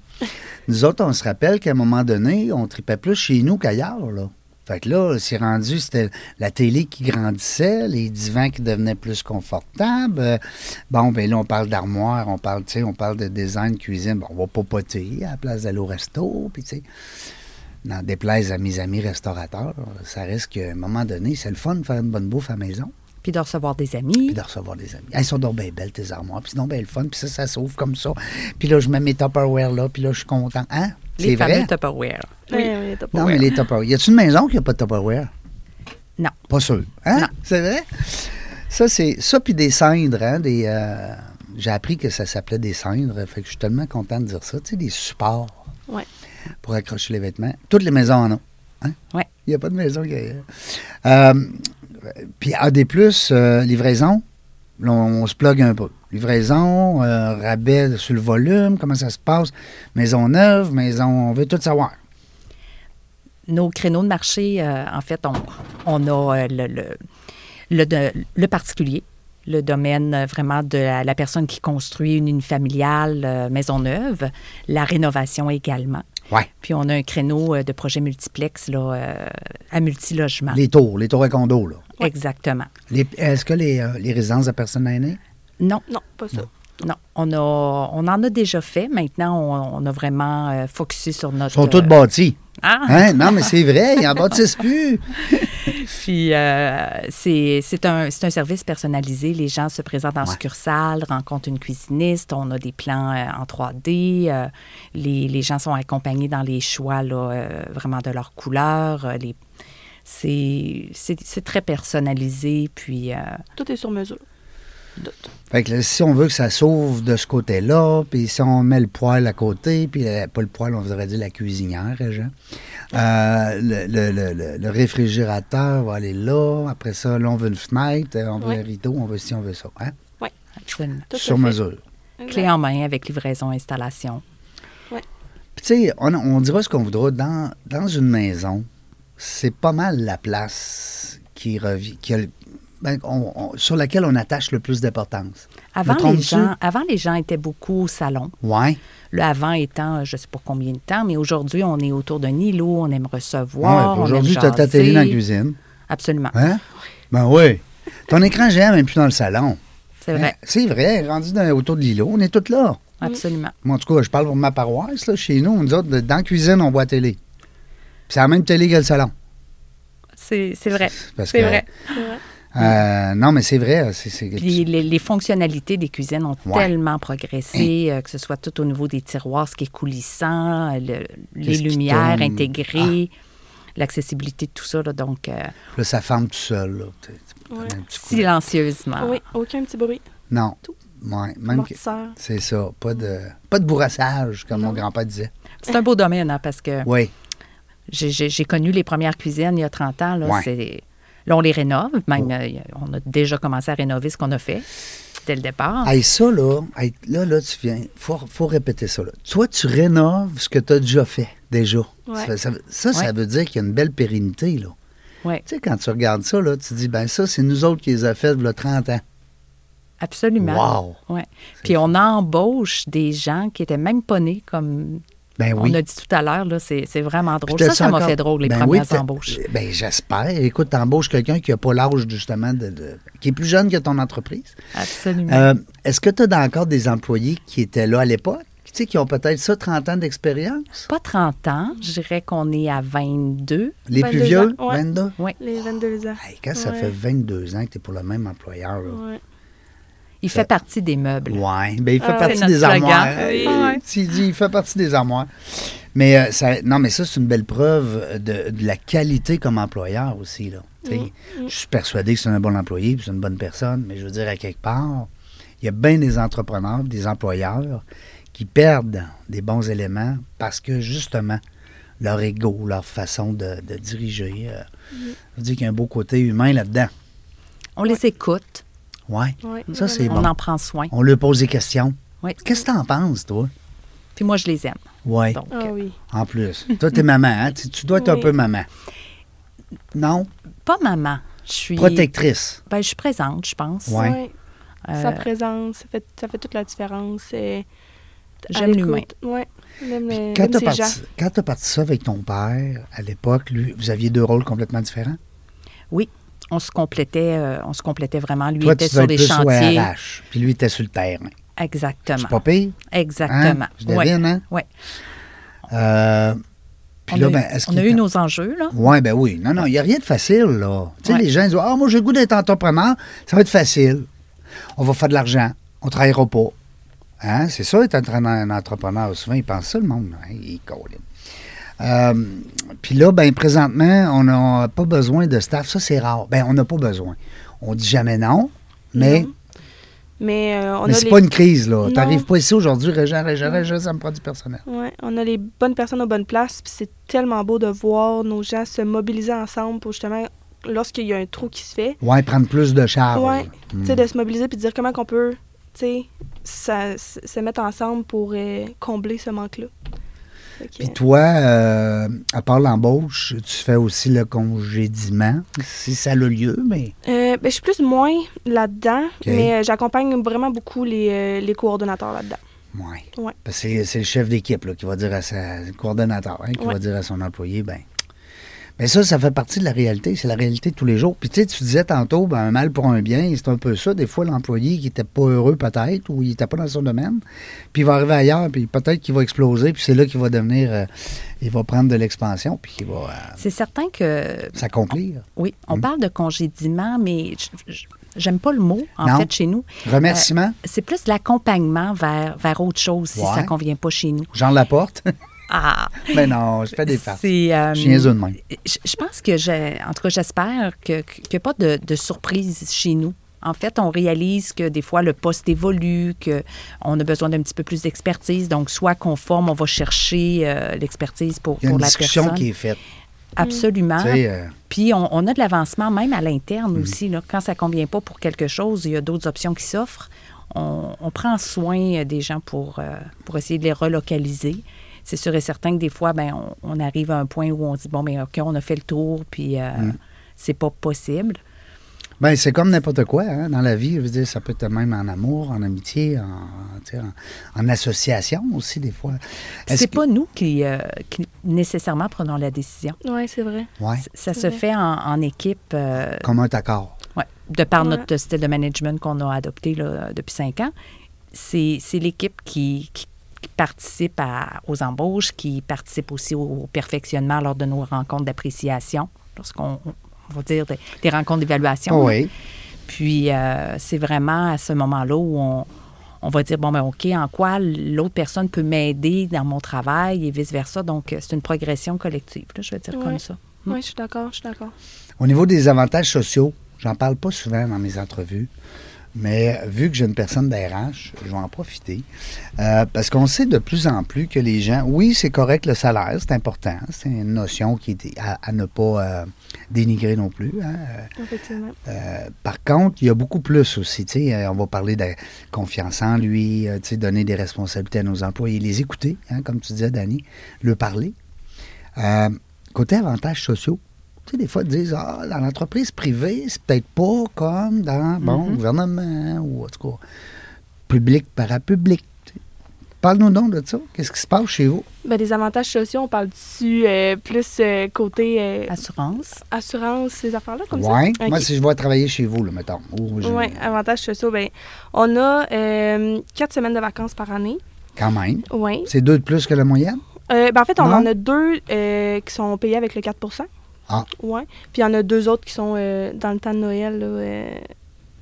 Nous autres, on se rappelle qu'à un moment donné, on tripait plus chez nous qu'ailleurs, là. Fait que là, c'est rendu, c'était la télé qui grandissait, les divans qui devenaient plus confortables. Bon, ben là, on parle d'armoire, on parle, on parle de design cuisine. Bon, on va popoter à la place d'aller au resto, puis tu sais, n'en déplaise à mes amis restaurateurs, ça reste qu'à un moment donné, c'est le fun de faire une bonne bouffe à la maison Puis de recevoir des puis amis. de recevoir des amis. Elles sont donc bien belles, tes armoires. Puis c'est donc bien le fun. Puis ça, ça s'ouvre comme ça. Puis là, je mets mes Tupperware là. Puis là, je suis content. Hein? C'est Les vrai? fameux Tupperware. Oui, oui, t'as pas Non, mais les Tupperware. Y a-t-il une maison qui n'a pas de Tupperware? Non. Pas sûr. Hein? Non. C'est vrai? Ça, c'est ça, puis des cendres. Hein? Des, euh, J'ai appris que ça s'appelait des cendres. Fait que je suis tellement content de dire ça. Tu sais, des supports Ouais. pour accrocher les vêtements. Toutes les maisons en ont. Hein? Ouais. Il n'y a pas de maison qui a. Euh, puis AD, euh, livraison, là, on, on se plug un peu. Livraison, euh, rabais sur le volume, comment ça se passe. Maison neuve, maison, on veut tout savoir. nos créneaux de marché, euh, en fait, on, on a le, le, le, de- le particulier, le domaine vraiment de la, la personne qui construit une unifamiliale euh, maison neuve, la rénovation également. Ouais. Puis on a un créneau euh, de projet multiplex là, euh, à multilogement. Les tours, les tours à condo, là. Exactement. Est-ce que les, euh, les résidences de personnes aînées? Non, Non, pas ça. non. On, a, on en a déjà fait. Maintenant, on, on a vraiment euh, focusé sur notre... sont toutes bâties. Ah! Hein? Non, mais c'est vrai, ils en [LAUGHS] bâtissent plus. Puis, euh, c'est c'est un, c'est un service personnalisé. Les gens se présentent en Ouais. succursale, rencontrent une cuisiniste. On a des plans euh, en 3D. euh, les, les gens sont accompagnés dans les choix là, euh, vraiment de leur couleur. euh, les- c'est très personnalisé. Puis, euh, Tout est sur mesure. Tout. Fait que là, si on veut que ça s'ouvre de ce côté-là, puis si on met le poêle à côté, puis euh, pas le poêle, on voudrait dire la cuisinière, Jean. Euh, le, le- le- le- le réfrigérateur va aller là. Après ça, là, on veut une fenêtre, on veut Ouais. un rideau, on veut ci, on veut ça. Hein? absolument. Tout Sur mesure. Exact. Clé en main avec livraison, installation. Puis tu sais, on, on dira ce qu'on voudra. Dans, dans une maison, c'est pas mal la place qui revient, qui a le- ben, on- on- sur laquelle on attache le plus d'importance. Avant les, gens, avant, les gens étaient beaucoup au salon. Ouais. Le avant étant, euh, je ne sais pas combien de temps, mais aujourd'hui, on est autour d'un îlot, on aime recevoir. Aujourd'hui, tu as ta télé dans la cuisine. Absolument. Hein? Ben oui. Ton écran géant, même plus dans le salon. C'est vrai. Hein? C'est vrai, rendu dans- autour de l'îlot, on est tous là. Absolument. Moi, en tout cas, je parle pour ma paroisse, là, chez nous, nous autres, de- dans la cuisine, on voit la télé. C'est la même télé que le salon. C'est vrai. C'est vrai. C'est vrai. euh, non, mais c'est vrai. Puis les, les fonctionnalités des cuisines ont Ouais. Tellement progressé, euh, que ce soit tout au niveau des tiroirs, ce qui est coulissant, le- les lumières intégrées, l'accessibilité de tout ça. là, donc, euh, Là, ça ferme tout seul. Là. Silencieusement. Oui, aucun petit bruit. Non. Tout. Ouais, même que- c'est ça. Pas de, pas de bourrassage, comme mon grand-père disait. C'est un beau domaine, hein, parce que Oui. J'ai- connu les premières cuisines il y a 30 ans. Là, Ouais. là on les rénove. Même, Oh. euh, on a déjà commencé à rénover ce qu'on a fait dès le départ. Hey, ça, là, hey, là, là, tu viens. faut, faut répéter ça. Là. Toi, tu rénoves ce que tu as déjà fait, déjà. Ouais. Ça, ça, ça, ça Ouais. veut dire qu'il y a une belle pérennité, là. Oui, Tu sais, quand tu regardes ça, là, tu te dis, ben ça, c'est nous autres qui les a fait, il y a 30 ans. absolument. Wow! Ouais. Puis on embauche des gens qui étaient même pas nés, comme Ben oui. on a dit tout à l'heure. là, C'est c'est vraiment drôle. Ça, ça m'a encore- fait drôle, les Ben premières oui, embauches. Ben, j'espère. Écoute, t'embauches quelqu'un qui n'a pas l'âge, justement, de, de- qui est plus jeune que ton entreprise. Absolument. Euh, Est-ce que tu as encore des employés qui étaient là à l'époque, tu sais, qui ont peut-être ça, 30 ans d'expérience? Pas 30 ans, je dirais qu'on est à 22. Les plus 22 vieux, ans, ouais. 22? Les 22 ans. Hey, quand ça fait 22 ans que tu es pour le même employeur, là. Ouais. Il fait partie des meubles. Ouais, ben il fait Ah, partie des armoires. Oui. Euh, Ouais. Tu dis, il fait partie des armoires. Mais euh, ça, non, mais ça, c'est une belle preuve de, de la qualité comme employeur aussi. Là. Sais, Mm. Je suis persuadé que c'est un bon employé, puis c'est une bonne personne, mais je veux dire, à quelque part, il y a bien des entrepreneurs, des employeurs qui perdent des bons éléments parce que justement, leur ego, leur façon de, de diriger, euh, Mm. je veux dire qu'il y a un beau côté humain là-dedans. On les écoute, Ouais. Ouais, Ça, c'est vraiment. on bon. en prend soin. On leur pose des questions. Oui. Qu'est-ce que t'en penses, toi? Puis moi, je les aime. Oui, Donc, Ah oui. en plus. Toi, t'es maman, hein? Tu, tu dois être un Oui. peu maman. Non? pas maman. Je suis. Protectrice. Ben, je suis présente, je pense. Ouais. Ouais. Euh, Sa présence, ça fait, ça fait toute la différence. J'aime l'humain. Ouais. Le- Quand t'as ces parti, parti ça avec ton père, à l'époque, lui, vous aviez deux rôles complètement différents? Oui, on se complétait, euh, on se complétait vraiment. Lui Toi, était tu sur des plus chantiers. RH, puis lui était sur le terrain. Exactement. C'est pas pire? Exactement. Hein? Je devine, hein? Oui. Euh, puis On, là, ben, est-ce on a eu nos enjeux, là. Oui, ben oui. Non, non, il n'y a rien de facile, là. Tu sais, Ouais. les gens disent Ah, moi, j'ai le goût d'être entrepreneur, ça va être facile. On va faire de l'argent, on ne travaillera pas. Hein? C'est ça, être un entrepreneur. Souvent, ils pensent ça, le monde. Hein? Ils collent. Euh, Puis là, ben présentement, on n'a pas besoin de staff. Ça, c'est rare. Ben, on n'a pas besoin. On dit jamais non, mais, Non. Mais euh, on mais c'est les... pas une crise, là. N'arrives pas ici aujourd'hui, Régent, Régent, Régent, ça me prend du personnel. Ouais, on a les bonnes personnes aux bonnes places, puis c'est tellement beau de voir nos gens se mobiliser ensemble pour justement, lorsqu'il y a un trou qui se fait, Ouais, prendre plus de charge. Hmm. tu sais, de se mobiliser puis de dire comment qu'on peut, tu sais, se mettre ensemble pour euh, combler ce manque-là. Que, Puis toi, euh, à part l'embauche, tu fais aussi le congédiement, si ça a le lieu, mais... euh, ben, je suis plus moins là-dedans, mais euh, j'accompagne vraiment beaucoup les, euh, les coordonnateurs là-dedans. Ouais. Ouais. Parce que c'est, le chef d'équipe qui va dire à sa coordonnateur, hein, qui Ouais. va dire à son employé, ben Mais ça, ça fait partie de la réalité. C'est la réalité de tous les jours. Puis tu sais, tu disais tantôt, ben, un mal pour un bien, c'est un peu ça. Des fois, l'employé qui n'était pas heureux peut-être, ou il n'était pas dans son domaine, puis il va arriver ailleurs, puis peut-être qu'il va exploser, puis c'est là qu'il va devenir, euh, il va prendre de l'expansion, puis il va euh, C'est certain que, s'accomplir. oui, on Mm. parle de congédiement, mais je- je- j'aime pas le mot, en Non. fait, chez nous. Remerciement, C'est plus l'accompagnement vers, vers autre chose si ça convient pas chez nous. Jean Laporte. [LAUGHS] Ah! Mais non, je fais des farces. Euh, Je suis de même. Je, je pense que, j'ai, en tout cas, j'espère qu'il n'y a pas de, de surprise chez nous. En fait, on réalise que des fois, le poste évolue, qu'on a besoin d'un petit peu plus d'expertise. Donc, soit qu'on forme, on va chercher euh, l'expertise pour, Il y a pour une la discussion personne. qui est faite. Absolument. Euh, Puis, on, on a de l'avancement même à Mm. l'interne aussi. Là. Quand ça ne convient pas pour quelque chose, il y a d'autres options qui s'offrent. On, on prend soin des gens pour, euh, pour essayer de les relocaliser. C'est sûr et certain que des fois, ben, on, on arrive à un point où on dit, bon, mais OK, on a fait le tour, puis euh, Mm. c'est pas possible. Ben, c'est comme n'importe quoi hein, dans la vie. Je veux dire, ça peut être même en amour, en amitié, en, association aussi, des fois. C'est que- pas nous qui, euh, qui nécessairement prenons la décision. Oui, c'est vrai. Ouais, Ça se vrai. fait en, en équipe, euh, comme un accord. ouais, de par Ouais. notre style de management qu'on a adopté là, depuis cinq ans. C'est c'est l'équipe qui, qui- qui participe à- aux embauches, qui participe aussi au, au perfectionnement lors de nos rencontres d'appréciation, lorsqu'on on va dire des, des rencontres d'évaluation. Oui. Puis euh, c'est vraiment à ce moment-là où on, on va dire, bon, ben OK, en quoi l'autre personne peut m'aider dans mon travail et vice-versa. Donc, euh, c'est une progression collective, là, je vais dire Ouais. comme ça. Oui, je suis d'accord, je suis d'accord. Au niveau des avantages sociaux, j'en parle pas souvent dans mes entrevues, mais vu que j'ai une personne d'RH, je vais en profiter. Euh, parce qu'on sait de plus en plus que les gens, oui, c'est correct le salaire, c'est important, c'est une notion qui est à, à ne pas euh, dénigrer non plus. hein. Effectivement. Euh, par contre, il y a beaucoup plus aussi. on va parler de confiance en lui, donner des responsabilités à nos employés, les écouter, hein, comme tu disais, Danny, le parler. Côté avantages sociaux, tu sais, des fois, ils disent Ah, dans l'entreprise privée, c'est peut-être pas comme dans, bon, Mhm. gouvernement ou en tout cas, public, parapublic. tu sais. Parle-nous donc de ça. Qu'est-ce qui se passe chez vous? Ben, des avantages sociaux, on parle dessus plus euh, côté euh, Assurance. assurance, ces affaires-là, comme Oui. ça? Moi, Ok. si je vais travailler chez vous, là, mettons. Oui, avantages sociaux. Ben, on a euh, quatre semaines de vacances par année. Quand même. Oui. C'est deux de plus que la moyenne? Euh, ben, en fait, on Non? en a deux euh, qui sont payés avec le 4 Ah. Oui. Puis il y en a deux autres qui sont euh, dans le temps de Noël. Là, euh,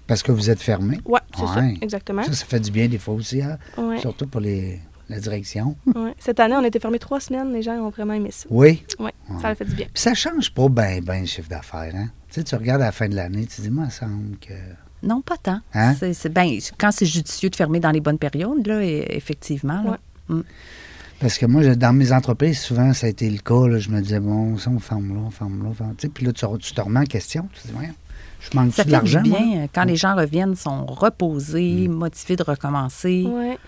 Parce que vous êtes fermé. Ouais, c'est ça, exactement. Ça, ça fait du bien des fois aussi, hein? Ouais, surtout pour les, la direction. [LAUGHS] ouais. Cette année, on était fermé trois semaines. Les gens ont vraiment aimé ça. Oui? Oui, Ouais. ça a fait du bien. Puis ça change pas bien, bien le chiffre d'affaires, hein? Tu sais, tu regardes à la fin de l'année, tu dis, moi, il me semble que... Non, pas tant. Hein? C'est, ben, quand c'est judicieux de fermer dans les bonnes périodes, là, et- effectivement. là. Ouais. Parce que moi, je- dans mes entreprises, souvent, ça a été le cas. là, je me disais, bon, ça, on ferme là, on ferme là. on ferme- tu sais, Puis là, tu, tu te remets en question. Tu te dis, voyons, je manque Ça de fait l'argent. bien euh, quand les gens reviennent, sont reposés, motivés de recommencer. Ouais.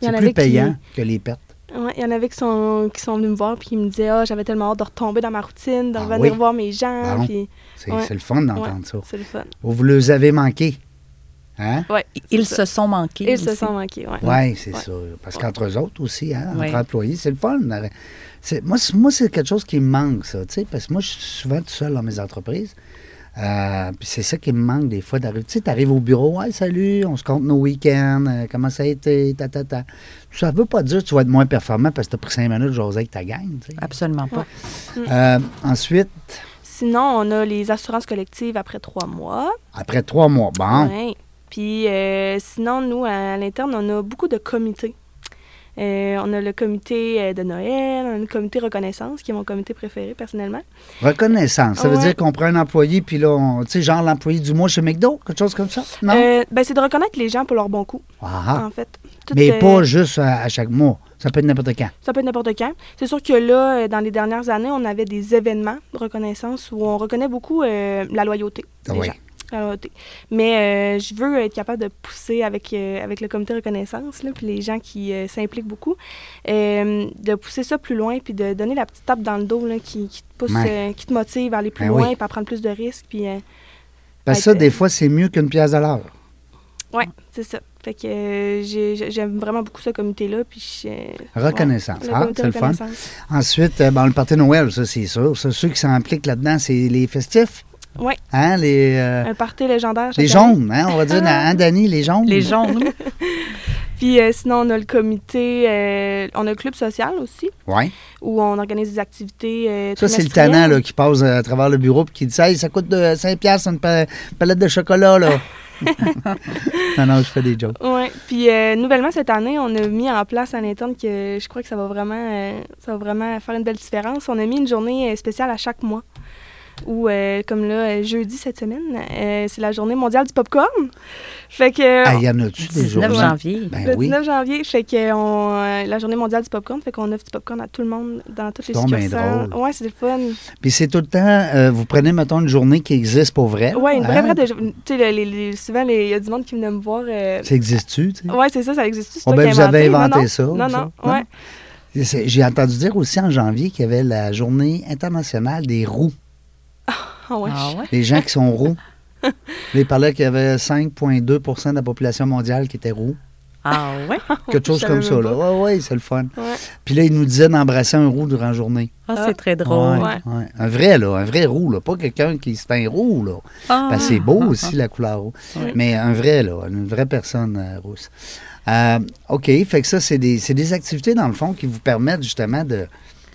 Il y C'est en plus avait qui- payant que les pertes. Ouais, il y en avait qui sont, qui sont venus me voir puis qui me disaient Ah, j'avais tellement hâte de retomber dans ma routine, de Ah revenir oui? voir mes gens. Bon? Puis, C'est Ouais. le fun d'entendre Ouais. ça. c'est le fun. Vous, vous les avez manqués. Hein? Ouais, Ils ça. se sont manqués. Ils se sont manqués, ouais. Oui, c'est Ouais. ça. Parce qu'entre eux autres aussi, hein, entre Ouais. employés, c'est le fun. Moi, c'est- moi, c'est quelque chose qui me manque, ça. tu sais, Parce que moi, je suis souvent tout seul dans mes entreprises. Euh, puis c'est ça qui me manque des fois d'arriver. Tu sais, t'arrives au bureau, ouais, salut, on se compte nos week-ends, euh, comment ça a été, ta, ta, ta. Ça veut pas dire que tu vas être moins performant parce que t'as pris cinq minutes de jaser avec ta gang. tu sais. Absolument pas. Euh, ensuite, Sinon, on a les assurances collectives après trois mois. après trois mois, bon, Ouais. Puis euh, sinon, nous, à l'interne, on a beaucoup de comités. Euh, on a le comité euh, de Noël, on a le comité reconnaissance, qui est mon comité préféré personnellement. reconnaissance. Ça veut Ouais. dire qu'on prend un employé, puis là, on- tu sais, genre l'employé du mois chez McDo, quelque chose comme ça? Non? Euh, ben, c'est de reconnaître les gens pour leur bon coup, Ah, en fait. Tout, mais euh, pas juste à, à chaque mois. Ça peut être n'importe quand. Ça peut être n'importe quand. C'est sûr que là, dans les dernières années, on avait des événements de reconnaissance où on reconnaît beaucoup la loyauté des oui. gens. Mais euh, je veux être capable de pousser avec, euh, avec le comité reconnaissance, là, puis les gens qui euh, s'impliquent beaucoup, de pousser ça plus loin, puis de donner la petite tape dans le dos là, qui, qui te pousse, Ouais. qui te motive à aller plus Ben loin, oui. puis à prendre plus de risques. Puis, Ouais, ça, des fois, c'est mieux qu'une pièce à l'heure. Oui, c'est ça. Fait que j'ai- j'ai- j'aime vraiment beaucoup ce comité-là. Puis Reconnaissance. Ouais, Ah, c'est le fun. Ensuite, bon, le party Noël, ça, c'est sûr. Ça, ceux qui s'impliquent là-dedans, c'est les festifs. Ouais. Hein, les, euh, Un party légendaire. les année. jaunes, hein, on va dire, Ah. hein, Dani, les jaunes. Les jaunes. [LAUGHS] Puis euh, sinon, on a le comité, euh, on a le club social aussi, Oui. où on organise des activités. euh, Ça, c'est le tannant là, qui passe à travers le bureau et qui dit Hey, ça coûte de 5 piastres une pa- palette de chocolat. là. [LAUGHS] non, non, je fais des jokes. Oui. Puis euh, nouvellement cette année, on a mis en place à l'interne que je crois que ça va vraiment, euh, ça va vraiment faire une belle différence. On a mis une journée spéciale à chaque mois. Où, euh, comme là, euh, jeudi cette semaine, euh, c'est la journée mondiale du popcorn. Fait que. Ah, Il y en a-tu des 19 jours? janvier. Ben le oui. 19 janvier, fait que on, euh, la journée mondiale du popcorn, fait qu'on offre du popcorn à tout le monde dans toutes les succursales. drôle. Ouais, c'est le fun. Puis c'est tout le temps, euh, vous prenez, mettons, une journée qui existe pour vrai. Ouais, une vraie, hein? vraie. de- Tu sais, les- les- les- souvent, les- il y a du monde qui venait me voir. euh, Ça existe-tu? tu sais? Ouais, c'est ça, ça existe. C'est Oh, ben, vous as avez inventé non. ça, Non, ça? non, Non? ouais. J'ai entendu dire aussi en janvier qu'il y avait la journée internationale des roux. Ah ouais. Ah ouais? Les gens qui sont roux. [LAUGHS] Là, il parlait qu'il y avait 5,2% de la population mondiale qui était roux. Ah ouais? Quelque chose comme ça. Là. Ouais, ouais, c'est le fun. Ouais. Puis là, il nous disait d'embrasser un roux durant la journée. Ah, c'est très drôle. Ouais. ouais. Un vrai, là. Un vrai roux, là. Pas quelqu'un qui se peint roux, là. Ah. Parce que c'est beau aussi, la couleur roux. Ouais. Mais un vrai, là. Une vraie personne euh, rousse. Euh, OK. Fait que ça, c'est des, c'est des activités, dans le fond, qui vous permettent justement de,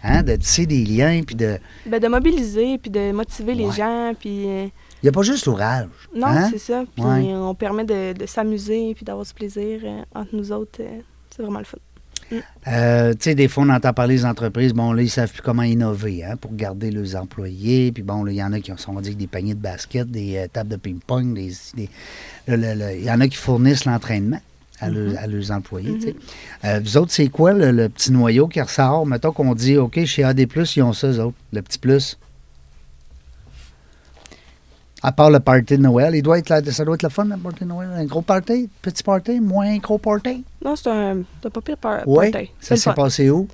hein, de tisser des liens. Puis de. Ben, de mobiliser, puis de motiver les Ouais. gens, puis... euh, Il n'y a pas juste l'orage. non, hein? c'est ça. Puis Ouais. on permet de, de s'amuser, puis d'avoir du plaisir euh, entre nous autres. euh, c'est vraiment le fun. Euh, tu sais, des fois, on entend parler des entreprises, bon, là, ils savent plus comment innover hein, pour garder leurs employés. Puis bon, là, il y en a qui ont, on dire, des paniers de basket, des euh, tables de ping-pong, des, il y en a qui fournissent l'entraînement à, leurs- à leurs employés. sais. Euh, vous autres, c'est quoi le, le petit noyau qui ressort? Mettons qu'on dit, OK, chez AD, ils ont ça, eux autres, le petit plus. À part le party de Noël, il doit être là, ça doit être le fun, le party de Noël. Un gros party, petit party, moins gros party? Non, c'est un, c'est pas pire par Oui. party. Ça s'est passé où?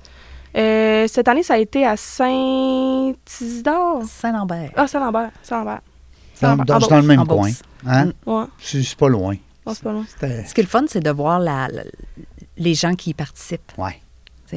Euh, cette année, ça a été à Saint-Isidore. Saint-Lambert. Ah, Saint-Lambert. Saint-Lambert. Dans, Saint-Lambert. dans- dans le même En coin. Hein? Ouais, C'est c'est pas loin. Pas loin. Ce qui est le fun, c'est de voir la- la- les gens qui y participent. Ouais.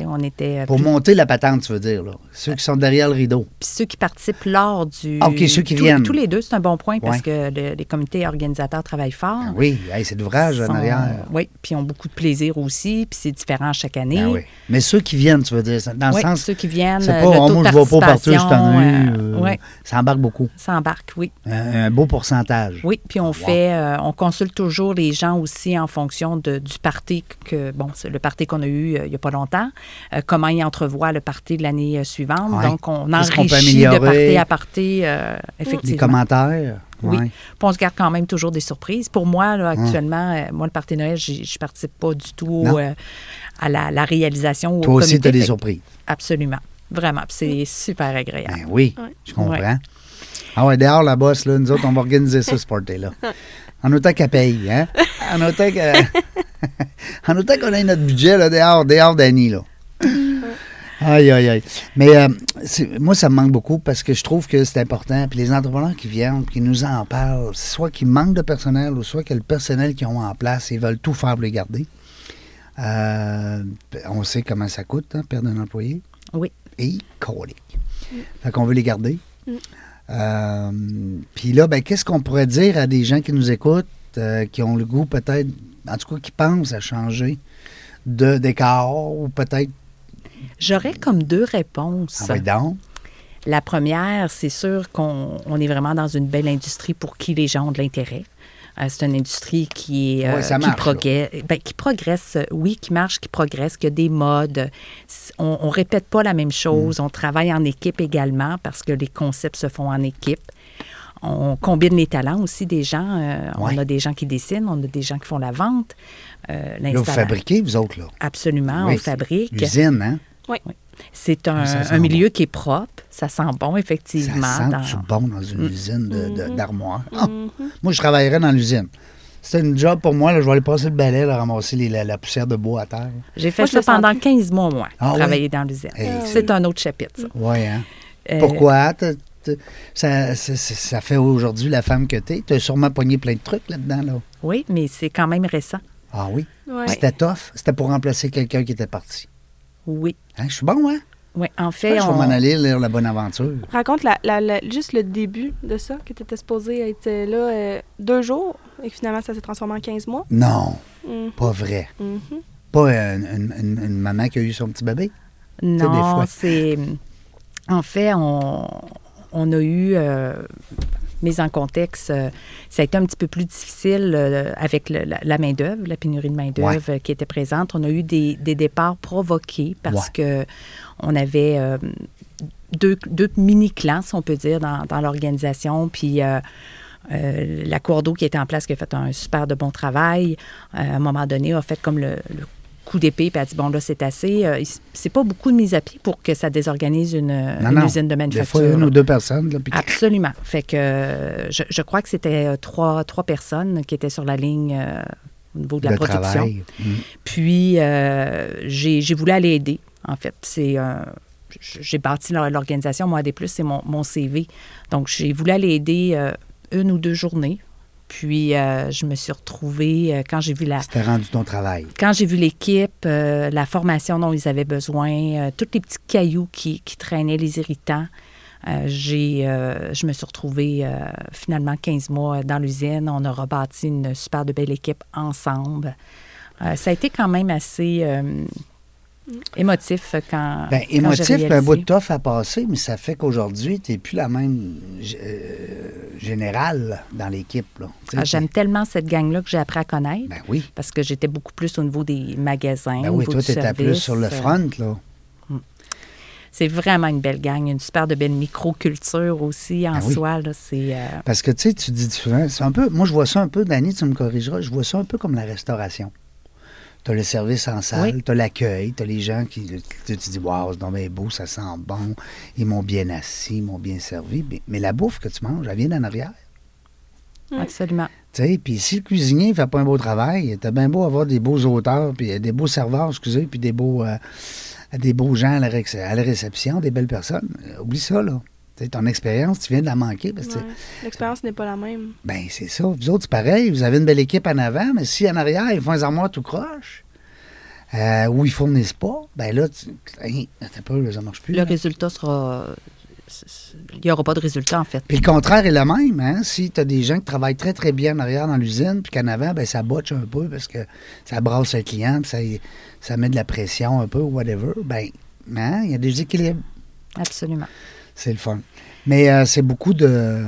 On était. euh, Pour plus- monter la patente, tu veux dire, là. Ceux qui sont derrière le rideau. Puis ceux qui participent lors du. Ah, OK, ceux qui tous- viennent. Tous les deux, c'est un bon point parce que le- les comités organisateurs travaillent fort. Ah oui, hey, c'est de l'ouvrage en Sont- arrière. Oui, puis ils ont beaucoup de plaisir aussi, puis c'est différent chaque année. Ben oui. Mais ceux qui viennent, tu veux dire, dans le sens. ceux qui viennent, C'est euh, pas, le oh, taux de moi, je vais pas partir cette participation, année. euh, euh, ouais, Ça embarque beaucoup. ça embarque, oui. Un, un beau pourcentage. Oui, puis on Wow. fait, euh, on consulte toujours les gens aussi en fonction de- du party que, bon, c'est le party qu'on a eu euh, il n'y a pas longtemps, euh, comment ils entrevoient le party de l'année euh, suivante. Ouais. Donc, on enrichit de party à party, euh, Les effectivement. commentaires? Oui. ouais. Puis on se garde quand même toujours des surprises. Pour moi, là, actuellement, euh, moi, le party Noël, je ne participe pas du tout euh, à la, la réalisation. Toi au aussi, tu as des Fait- surprises. Absolument. Vraiment. C'est super agréable. Ben oui, Ouais. je comprends. Ouais. Ah ouais, dehors, la bosse, là, nous autres, on va organiser ça, ce party-là. En autant qu'elle paye, hein? En autant [LAUGHS] qu'on ait notre budget, là, dehors, dehors d'Annie, là. [LAUGHS] Aïe, aïe, aïe. Mais euh, moi, ça me manque beaucoup parce que je trouve que c'est important. Puis les entrepreneurs qui viennent, qui nous en parlent, soit qu'ils manquent de personnel ou soit que le personnel qu'ils ont en place, ils veulent tout faire pour les garder. Euh, on sait comment ça coûte, hein, perdre un employé. Oui. Et colique. Fait qu'on veut les garder. Mm. Euh, Puis là, ben, qu'est-ce qu'on pourrait dire à des gens qui nous écoutent, qui ont le goût peut-être, en tout cas qui pensent à changer de d'écart ou peut-être. J'aurais comme deux réponses. Ah, ben donc? La première, c'est sûr qu'on on est vraiment dans une belle industrie pour qui les gens ont de l'intérêt. Euh, c'est une industrie qui, est, euh, qui, marche, progresse, ben, qui progresse, euh, oui, qui marche, qui progresse, qui a des modes. On, on répète pas la même chose. Mm. On travaille en équipe également parce que les concepts se font en équipe. On combine les talents aussi des gens. Euh, Ouais. On a des gens qui dessinent, on a des gens qui font la vente. Là, vous fabriquez, vous autres, là. Absolument, Oui, on fabrique. Usine, hein? C'est un, Ça sent un milieu qui est propre. Ça sent bon, effectivement. Ça dans- sent bon dans une Mm. usine de- de- Mhm. d'armoires. Ah! Mhm. [LAUGHS] Moi, je travaillerais dans l'usine. C'est une job pour moi. Là, je vais aller passer le balai, là, ramasser les- la, la poussière de bois à terre. J'ai fait Moi, ça pendant plus. 15 mois, moi, Ah oui? travailler dans l'usine. Hey, Ah C'est un autre chapitre, ça. Oui, hein? Euh, Pourquoi? T'as- ça, ça, ça- ça fait aujourd'hui la femme que tu es. Tu as sûrement pogné plein de trucs là-dedans. Là. Oui, mais c'est quand même récent. Ah oui? Ouais. C'était tough? C'était pour remplacer quelqu'un qui était parti. Oui. Hein, je suis bon, hein? Oui, en Je fait, vais on- m'en aller lire La Bonne Aventure. Raconte la, la- la- juste le début de ça, que tu étais supposé être là euh, deux jours et que finalement ça s'est transformé en 15 mois? Non, Mhm, pas vrai. mhm. Pas une, une- une- une maman qui a eu son petit bébé. Non, fois. c'est. En fait, on, on a eu. euh, mise en contexte, euh, ça a été un petit peu plus difficile euh, avec le- la, la main-d'œuvre, la pénurie de main-d'œuvre euh, qui était présente. On a eu des, des départs provoqués parce que on avait deux, deux mini-clans, si on peut dire, dans, dans l'organisation. Puis. euh, la Cour d'eau qui était en place, qui a fait un super de bon travail, euh, à un moment donné, a fait comme le, le coup d'épée, puis a dit, bon, là, c'est assez. Euh, c'est pas beaucoup de mise à pied pour que ça désorganise une, Non, une non. usine de Des manufacture. fois, une ou deux personnes. Là, puis Absolument. Fait que euh, je, je crois que c'était euh, trois, trois personnes qui étaient sur la ligne euh, au niveau de la le production. Mm. Puis, euh, j'ai voulu aller aider, en fait. C'est... euh, j'ai bâti l'or- l'organisation, moi, des plus, c'est mon, mon CV. Donc, j'ai voulu aller aider euh, une ou deux journées. Puis, euh, je me suis retrouvée, euh, quand j'ai vu la, C'était rendu ton travail. quand j'ai vu l'équipe, euh, la formation dont ils avaient besoin, tous les petits cailloux qui, qui traînaient, les irritants, j'ai, je me suis retrouvée finalement 15 mois dans l'usine. On a rebâti une super de belle équipe ensemble. Ça a été quand même assez émotif quand. Ben, quand j'ai émotif, un réalisé. bout de tough à passer, mais ça fait qu'aujourd'hui, tu n'es plus la même euh, générale dans l'équipe. Ah, J'aime tellement cette gang-là que j'ai appris à connaître. Ben oui. Parce que j'étais beaucoup plus au niveau des magasins. Ben oui, toi, tu étais plus sur le Euh, front, là. C'est vraiment une belle gang, une super de belle microculture aussi en Ben oui. soi. Là, euh, Parce que, tu sais, tu dis souvent, c'est un peu, moi, je vois ça un peu, Dani, tu me corrigeras, je vois ça un peu comme la restauration. Tu as le service en salle, Oui. tu as l'accueil, tu as les gens qui, tu, tu dis, waouh, c'est donc bien beau, ça sent bon, ils m'ont bien assis, ils m'ont bien servi. Mais, mais la bouffe que tu manges, elle vient d'en arrière. Mm. absolument. Tu sais, puis si le cuisinier ne fait pas un beau travail, t'as bien beau avoir des beaux auteurs, puis euh, des beaux serveurs, excusez, puis des beaux, euh, des beaux gens à la, ré- à la réception, des belles personnes. Euh, oublie ça, là. Tu sais, ton expérience, tu viens de la manquer. Parce que, Ouais. L'expérience n'est pas la même. ben, c'est ça. Vous autres, c'est pareil. Vous avez une belle équipe en avant, mais si en arrière, ils font les armoires tout croche, euh, ou ils fournissent pas, ben là, tu. Hey, là, ça marche plus. Le là. résultat sera. Il n'y aura pas de résultat, en fait. Puis le contraire est le même, hein? Si tu as des gens qui travaillent très, très bien en arrière dans l'usine, puis qu'en avant, ben, ça botche un peu parce que ça brasse le client, puis ça, ça met de la pression un peu, ou whatever, ben, hein, il y a des équilibres. Absolument. C'est le fun. Mais euh, c'est beaucoup de.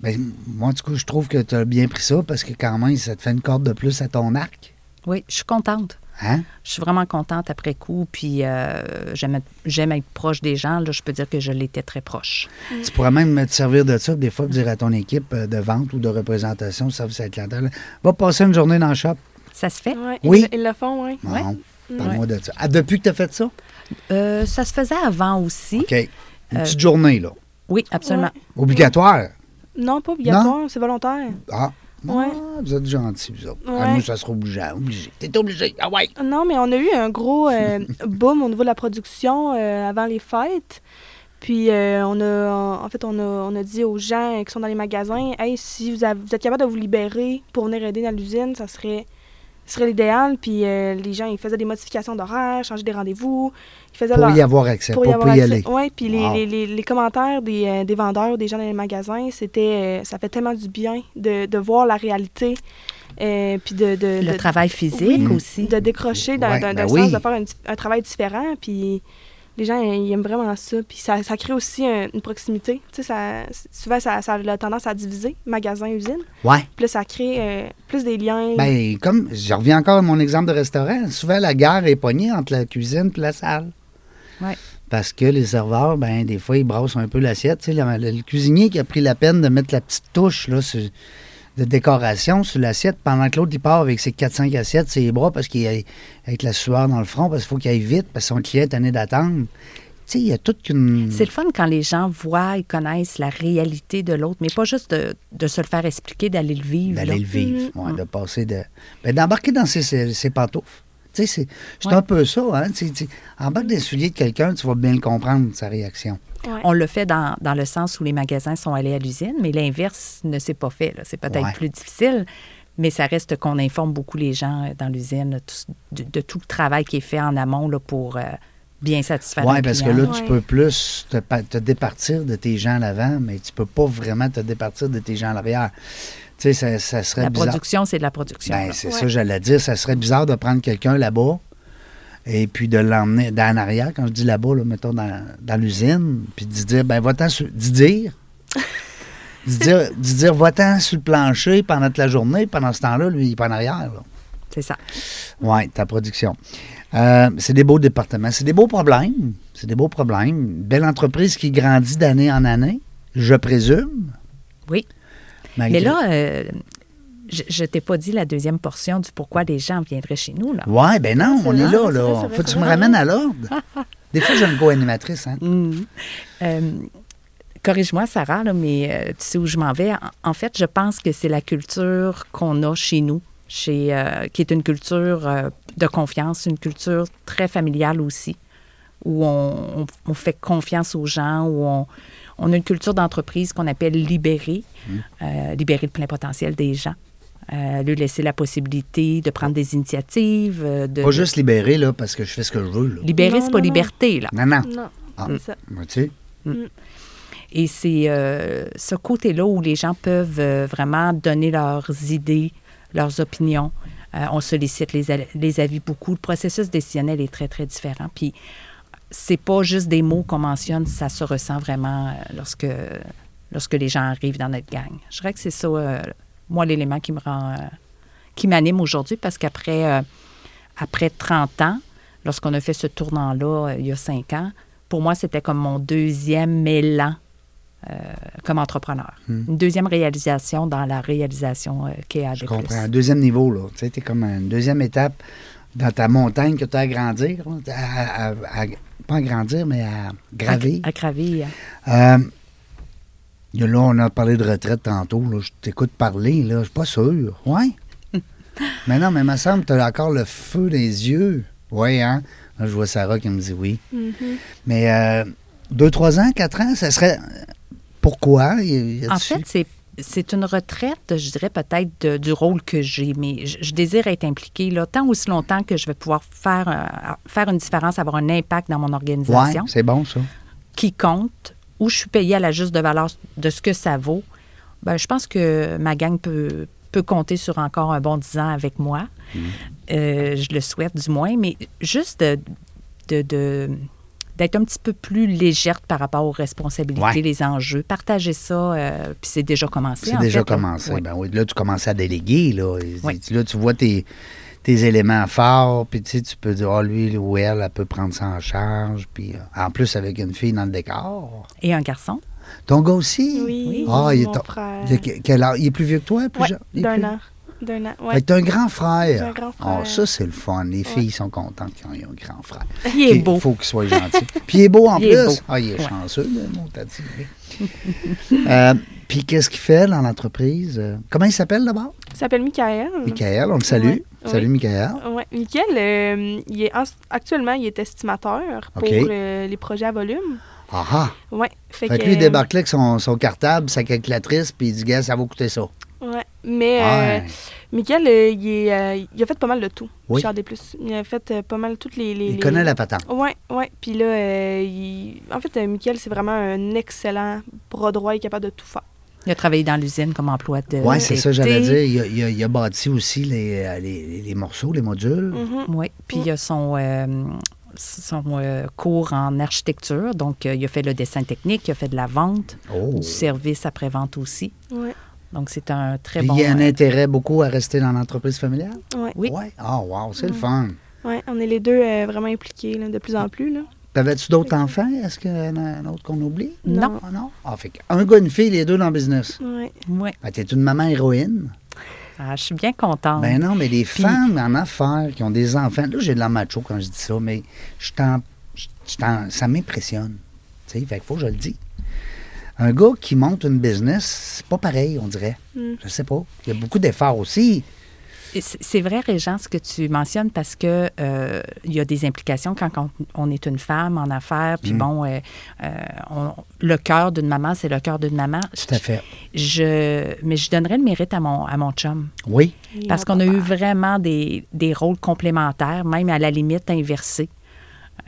Ben, moi, tout cas, je trouve que tu as bien pris ça parce que quand même, ça te fait une corde de plus à ton arc. Oui, je suis contente. Hein? Je suis vraiment contente après coup. Puis euh, j'aime être, j'aime être proche des gens. Là, je peux dire que je l'étais très proche. Tu pourrais même te servir de ça, des fois, pour dire à ton équipe euh, de vente ou de représentation, à la clientèle, va passer une journée dans le shop. Ça se fait? Ouais, Oui. Ils, ils le font, oui. Non, parle-moi de ça. Ah, depuis que tu as fait ça? Euh, ça se faisait avant aussi. OK. Une Euh, petite journée, là. Oui, absolument. Obligatoire? Non, pas obligatoire, c'est volontaire. Ah. Ouais. Ah, vous êtes gentils, vous autres. Ah, Ouais. nous, ça sera obligé. Obligé. T'es obligé. Ah ouais. Non, mais on a eu un gros euh, [LAUGHS] boom au niveau de la production euh, avant les fêtes. Puis euh, on a en fait on a, on a dit aux gens qui sont dans les magasins Hey, si vous, avez- vous êtes capable de vous libérer pour venir aider dans l'usine, ça serait serait l'idéal. Puis euh, les gens ils faisaient des modifications d'horaire, changeaient des rendez-vous. Ils faisaient Pour leur- y avoir accès, pour y avoir y accès. aller. Ouais, puis les, Wow. les, les, les commentaires des, euh, des vendeurs, des gens dans les magasins, c'était euh, ça fait tellement du bien de, de voir la réalité. euh, puis de, de, Le de- travail physique oui, aussi. de décrocher d'un Ouais, d'un- ben oui. sens, de faire un, un travail différent. Puis les gens, ils aiment vraiment ça. Puis ça, ça crée aussi un- une proximité. Tu sais, ça, souvent, ça, ça a la tendance à diviser magasin-usine. Ouais. Puis là, ça crée euh, plus des liens. Ben, comme, je reviens encore à mon exemple de restaurant. Souvent, la gare est pognée entre la cuisine et la salle. Ouais. Parce que les serveurs, ben, des fois, ils brassent un peu l'assiette. Tu sais, le, le- cuisinier qui a pris la peine de mettre la petite touche, là, de décoration sur l'assiette pendant que l'autre, il part avec ses 4-5 assiettes, ses bras, parce qu'il est avec la sueur dans le front, parce qu'il faut qu'il aille vite, parce que son client est tanné d'attendre. Tu sais, il y a toute une... C'est le fun quand les gens voient et connaissent la réalité de l'autre, mais pas juste de, de se le faire expliquer, d'aller le vivre. D'aller le vivre, ouais, de passer de. ben, d'embarquer dans ses, ses, ses pantoufles. Tu sais, c'est, Ouais. un peu ça, hein. Tu tu embarque des souliers de quelqu'un, tu vas bien le comprendre, sa réaction. Ouais. On le fait dans, dans le sens où les magasins sont allés à l'usine, mais l'inverse ne s'est pas fait. là. C'est peut-être Ouais. plus difficile, mais ça reste qu'on informe beaucoup les gens euh, dans l'usine de, de tout le travail qui est fait en amont là, pour euh, bien satisfaire Oui, parce que là, tu Ouais. peux plus te, pa- te départir de tes gens à l'avant, mais tu peux pas vraiment te départir de tes gens à l'arrière. Tu sais, ça, ça serait La bizarre. production, c'est de la production. Ben, c'est Ouais. ça, j'allais dire. Ça serait bizarre de prendre quelqu'un là-bas et puis de l'emmener dans en arrière, quand je dis là-bas, là, mettons dans, dans l'usine, puis d'y dire, ben, va-t'en sur. d'y dire. [LAUGHS] d'y dire, dire, va-t'en sur le plancher pendant toute la journée. Pendant ce temps-là, lui, il est pas en arrière. C'est ça. Oui, ta production. Euh, c'est des beaux départements. C'est des beaux problèmes. C'est des beaux problèmes. Belle entreprise qui grandit d'année en année, je présume. Oui. Malgré- Mais là, euh, je ne t'ai pas dit la deuxième portion du pourquoi les gens viendraient chez nous. Là. Ouais, ben non, on est là, là. vrai, Faut que tu me ramènes à l'ordre. Des fois, j'ai une co-animatrice, hein. Mhm. Euh, Corrige-moi, Sarah, là, mais euh, tu sais où je m'en vais. En, en fait, je pense que c'est la culture qu'on a chez nous, chez, euh, qui est une culture de confiance, une culture très familiale aussi, où on, on- on fait confiance aux gens, où on, on a une culture d'entreprise qu'on appelle libérer, euh, libérer le plein potentiel des gens. Euh, lui laisser la possibilité de prendre des initiatives. euh, de, Pas juste libéré, là, parce que je fais ce que je veux, là. Libérer, c'est pas non, liberté, là. Non, non. Non, Ah. c'est ça. Tu sais. Et c'est euh, ce côté-là où les gens peuvent euh, vraiment donner leurs idées, leurs opinions. Euh, on sollicite les, avis beaucoup. Le processus décisionnel est très, très différent. Puis, c'est pas juste des mots qu'on mentionne, ça se ressent vraiment lorsque, lorsque les gens arrivent dans notre gang. Je dirais que c'est ça, euh, moi, l'élément qui me rend, euh, qui m'anime aujourd'hui, parce qu'après euh, après 30 ans, lorsqu'on a fait ce tournant-là euh, il y a 5 ans, pour moi, c'était comme mon deuxième élan euh, comme entrepreneur. Une deuxième réalisation dans la réalisation euh, qu'est AD+. Je comprends. Un deuxième niveau, là. Tu sais, comme une deuxième étape dans ta montagne que tu as à grandir. là. À- à- à- pas à grandir, mais à gravir. À gravir. Là, on a parlé de retraite tantôt. Là. Je t'écoute parler, là. Je suis pas sûr. Ouais? [LAUGHS] mais non, mais me semble que tu as encore le feu des yeux. Oui, hein? Là, je vois Sarah qui me dit oui. Mhm. Mais euh, deux, trois ans, quatre ans, ça serait. Pourquoi? En fait, c'est c'est une retraite, je dirais peut-être du rôle que j'ai, mais je, je désire être impliquée là, tant aussi longtemps que je vais pouvoir faire, euh, faire une différence, avoir un impact dans mon ouais, organisation c'est bon, ça. qui compte, où je suis payée à la juste de valeur de ce que ça vaut. Ben, je pense que ma gang peut, peut compter sur encore un bon 10 ans avec moi. Euh, je le souhaite du moins, mais juste de, de- de- d'être un petit peu plus légère par rapport aux responsabilités, Ouais. les enjeux, partager ça, euh, puis c'est déjà commencé. C'est en déjà fait, là. commencé. Oui. Ben oui, là, tu commences à déléguer. Là, Oui. là tu vois tes, tes éléments forts, puis tu sais, tu peux dire, ah, lui ou elle, elle peut prendre ça en charge. Puis euh, en plus, avec une fille dans le décor. Et un garçon. Ton gars aussi? Oui, Ah, il est, mon ton- frère. il, quel âge? Il est plus vieux que toi? Plus Ouais, est d'un plus- an. D'un an, ouais. Un grand frère. Un grand Ah, frère. ça, c'est le fun. Les filles sont contentes qu'ils aient un grand frère. Il est Puis, beau. Il faut qu'il soit gentil. Puis il est beau en Il est plus. Ah, il est Ouais. chanceux, mon tati. Euh, Puis qu'est-ce qu'il fait dans l'entreprise? Euh, Comment il s'appelle d'abord? Il s'appelle Michael. Michael, on le salue. Ouais, Salut, oui. Michael. Oui, Michael, euh, il est en- actuellement, il est estimateur pour euh, les projets à volume. Ah ah. Ouais, fait, Fait que que, lui, il débarque là avec son, son cartable, sa calculatrice, puis il dit, gars, ça va coûter ça. Ouais, mais euh. Michael, euh, il, est, euh, il a fait pas mal de tout. Oui. Richard Plus. Il a fait pas mal toutes les. les Il les- connaît la patente. Ouais, ouais. Puis là, il- en fait, Michael, c'est vraiment un excellent bras droit. Il est capable de tout faire. Il a travaillé dans l'usine comme emploi de. Oui, c'est ça, j'allais dire. Il a, il a- il a bâti aussi les, euh, les, les morceaux, les modules. Mhm. Oui, puis il y a son, euh, son euh, cours en architecture. Donc, euh, il a fait le dessin technique, il a fait de la vente, Oh. du service après-vente aussi. Ouais, Donc, c'est un très Puis bon... il y a un euh, intérêt beaucoup à rester dans l'entreprise familiale? ouais. Oui. Ouais. Ah, wow, c'est le fun. Ouais, on est les deux euh, vraiment impliqués là, de plus en plus. Là. T'avais-tu d'autres enfants? Est-ce qu'il y en a un autre qu'on oublie? Non. Ah, non? Ah, fait un gars, une fille, les deux dans le business. Ouais. Oui. Ben, t'es une maman héroïne. Ah, je suis bien contente. Ben non, mais les femmes en affaires qui ont des enfants, là, j'ai de la macho quand je dis ça, mais je t'en, ça m'impressionne. Tu sais, fait qu'il faut que je le dise. Un gars qui monte une business, c'est pas pareil, on dirait. Mm. Je sais pas. Il y a beaucoup d'efforts aussi. C'est vrai, Régent, ce que tu mentionnes, parce que euh, il y a des implications quand on, on est une femme en affaires. Puis Mm. bon, euh, euh, on- le cœur d'une maman, c'est le cœur d'une maman. Tout à fait. Je, mais je donnerais le mérite à mon, à mon chum. Oui. Parce qu'on a eu vraiment des, des rôles complémentaires, même à la limite inversés.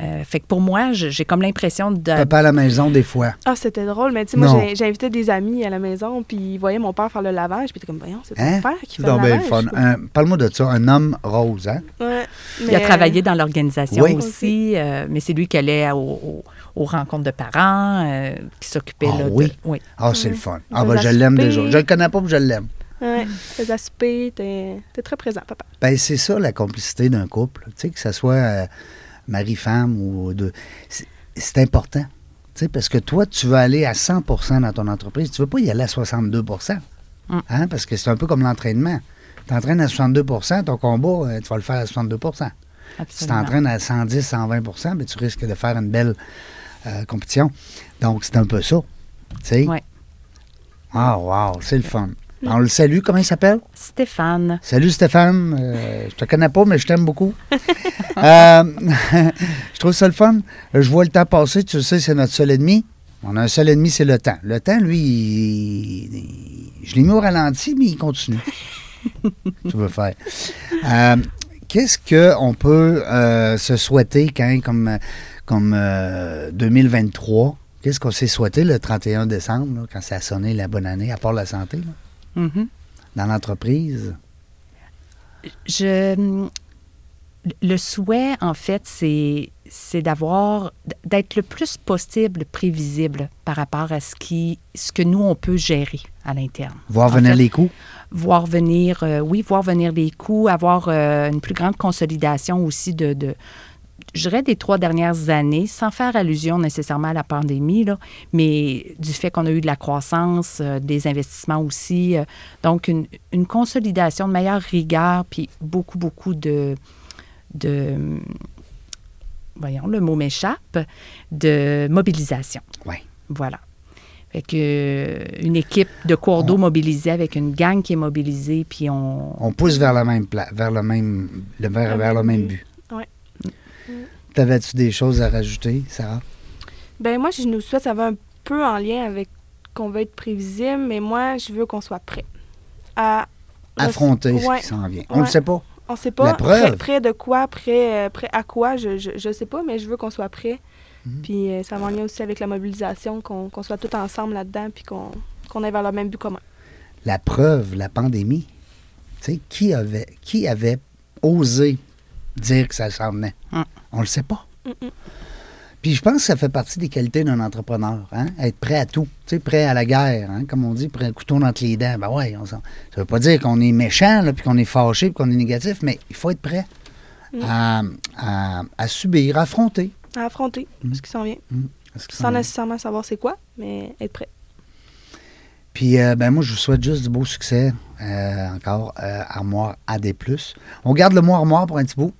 Euh, fait que pour moi, j'ai comme l'impression de. Papa à la maison, des fois. Ah, c'était drôle, mais tu sais, moi, Non. j'ai- j'invitais des amis à la maison, puis ils voyaient mon père faire le lavage, puis t'es comme, voyons, c'est ton Hein? père qui C'est fait le lavage. le fun. Un- Parle-moi de ça. Un homme rose, hein? Ouais, Il a travaillé dans l'organisation Oui. aussi, euh, mais c'est lui qui allait au- au- aux rencontres de parents, euh, qui s'occupait Ah là, de- oui? oui. Ah, c'est le fun. Ah, ben, je l'aime déjà. Je le connais pas, mais je l'aime. Ouais, faisait à souper, t'es t'es très présent, papa. Ben, c'est ça, la complicité d'un couple. Tu sais, que ce soit euh, mari-femme ou de. c'est- important. Parce que toi, tu veux aller à 100% dans ton entreprise. Tu veux pas y aller à 62 Mm. hein? Parce que c'est un peu comme l'entraînement. Tu t'entraînes à 62% ton combat, euh, tu vas le faire à 62% Si tu Absolument. t'entraînes à 110, 120% ben, tu risques de faire une belle euh, compétition. Donc, c'est un peu ça. Tu sais? Ouais. Ah, wow, c'est le fun. On le salue, comment il s'appelle? Stéphane, Salut Stéphane, Euh, je te connais pas, mais je t'aime beaucoup. [LAUGHS] Euh, [LAUGHS] je trouve ça le fun. Je vois le temps passer, tu sais, c'est notre seul ennemi. On a un seul ennemi, c'est le temps. Le temps, lui, il- il- je l'ai mis au ralenti, mais il continue. [LAUGHS] tu veux faire. Euh, Qu'est-ce qu'on peut se souhaiter quand, comme, comme euh, 2023? Qu'est-ce qu'on s'est souhaité le 31 décembre, là, quand ça a sonné la bonne année, à part la santé, là, mhm. dans l'entreprise? je, le souhait, en fait, c'est, d'avoir, d'être le plus possible prévisible par rapport à ce, qui, ce que nous, on peut gérer à l'interne. Voir En venir fait, les coups? voir venir, euh, oui, voir venir les coûts, avoir euh, une plus grande consolidation aussi de, de je dirais, des trois dernières années, sans faire allusion nécessairement à la pandémie, là, mais du fait qu'on a eu de la croissance, euh, des investissements aussi. euh, donc, une, une consolidation de meilleure rigueur, puis beaucoup, beaucoup de, de voyons, le mot m'échappe, de mobilisation. Oui. Voilà. Fait que, euh, une équipe de cours d'eau mobilisée avec une gang qui est mobilisée, puis on... On pousse vers la même pla- vers le même le- vers, vers le même but. T'avais-tu des choses à rajouter, Sarah? Ben moi, je nous souhaite, ça va un peu en lien avec qu'on veut être prévisible, mais moi, je veux qu'on soit prêt à Affronter ce qui s'en vient. On ne Ouais. le sait pas. On sait pas La preuve. prêt, prêt de quoi, prêt, euh, prêt à quoi, je, je, je sais pas, mais je veux qu'on soit prêt. Mhm. Puis euh, ça va en lien aussi avec la mobilisation, qu'on soit tous ensemble là-dedans, puis qu'on qu'on aille vers le même but commun. La preuve, la pandémie. Tu sais, qui avait, qui avait osé dire que ça s'en venait? Hum. On le sait pas. Puis je pense que ça fait partie des qualités d'un entrepreneur, hein? être prêt à tout, tu sais, prêt à la guerre, hein? comme on dit, prêt couteau entre les dents. Ben ouais, on ça veut pas dire qu'on est méchant, là, puis qu'on est fâché, puis qu'on est négatif, mais il faut être prêt Mm. à, à- à subir, à affronter. À affronter Mhm. ce qui s'en vient. Que Sans nécessairement savoir c'est quoi, mais être prêt. Puis, euh, ben moi, je vous souhaite juste du beau succès. euh, encore, euh, Armoire AD+. On garde le mot Armoire pour un petit bout.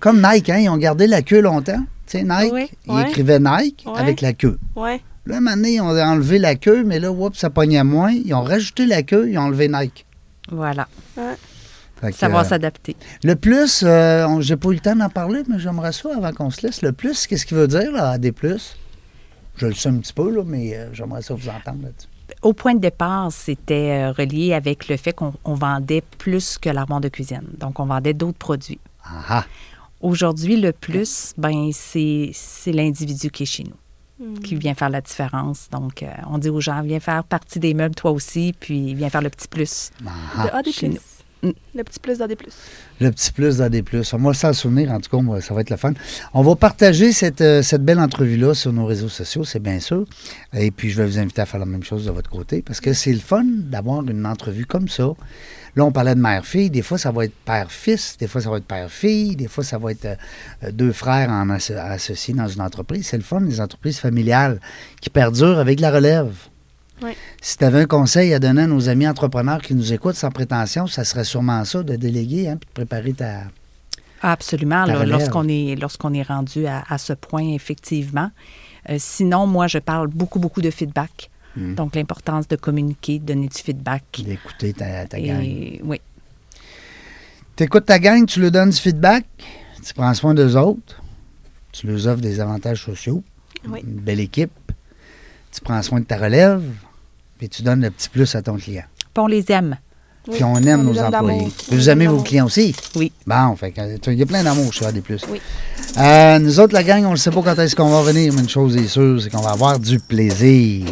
Comme Nike, hein, ils ont gardé la queue longtemps. Tu sais, Nike, Oui, ils ouais. écrivaient Nike Ouais. avec la queue. Ouais. Là, un moment donné, ils ont enlevé la queue, mais là, ça pognait moins. Ils ont rajouté la queue, ils ont enlevé Nike. Voilà. Que, Savoir euh, s'adapter. le plus, euh, j'ai pas eu le temps d'en parler, mais j'aimerais ça avant qu'on se laisse. Le plus, qu'est-ce qu'il veut dire, là, AD+. Je le sais un petit peu, là, mais euh, j'aimerais ça vous entendre là-dessus. Au point de départ, c'était euh, relié avec le fait qu'on on vendait plus que l'armoire de cuisine. Donc, on vendait d'autres produits. Ah ah. Aujourd'hui, le plus, ben, c'est c'est l'individu qui est chez nous, Mm. qui vient faire la différence. Donc, euh, on dit aux gens, viens faire partie des meubles, toi aussi, puis viens faire le petit plus. Ah, Le ah. AD+. chez nous. Le petit plus d'AD+. Le petit plus d'AD+. On va s'en souvenir, en tout cas, ça va être le fun. On va partager cette, euh, cette belle entrevue-là sur nos réseaux sociaux, c'est bien sûr. Et puis, je vais vous inviter à faire la même chose de votre côté, parce que c'est le fun d'avoir une entrevue comme ça. Là, on parlait de mère-fille. Des fois, ça va être père-fils. Des fois, ça va être père-fille. Des fois, ça va être euh, euh, deux frères en asso- associés dans une entreprise. C'est le fun, les entreprises familiales qui perdurent avec la relève. Oui. Si tu avais un conseil à donner à nos amis entrepreneurs qui nous écoutent sans prétention, ça serait sûrement ça, de déléguer, hein, puis de préparer ta... Ah, Absolument, lorsqu'on est, lorsqu'on est rendu à, à ce point, effectivement. Euh, sinon, moi, je parle beaucoup, beaucoup de feedback. Mm. Donc, l'importance de communiquer, de donner du feedback. d'écouter ta, ta gang. Et, oui. Tu écoutes ta gang, tu leur donnes du feedback, tu prends soin d'eux autres, tu leur offres des avantages sociaux, Oui. une belle équipe, tu prends soin de ta relève, puis tu donnes le petit plus à ton client. Puis on les aime. Oui. Puis on aime On nos employés. Vous aimez vos clients aussi? Oui. Bon, fait il y a plein d'amour chez des plus. Oui. Euh, nous autres, la gang, on ne sait pas quand est-ce qu'on va venir, mais une chose est sûre, c'est qu'on va avoir du plaisir.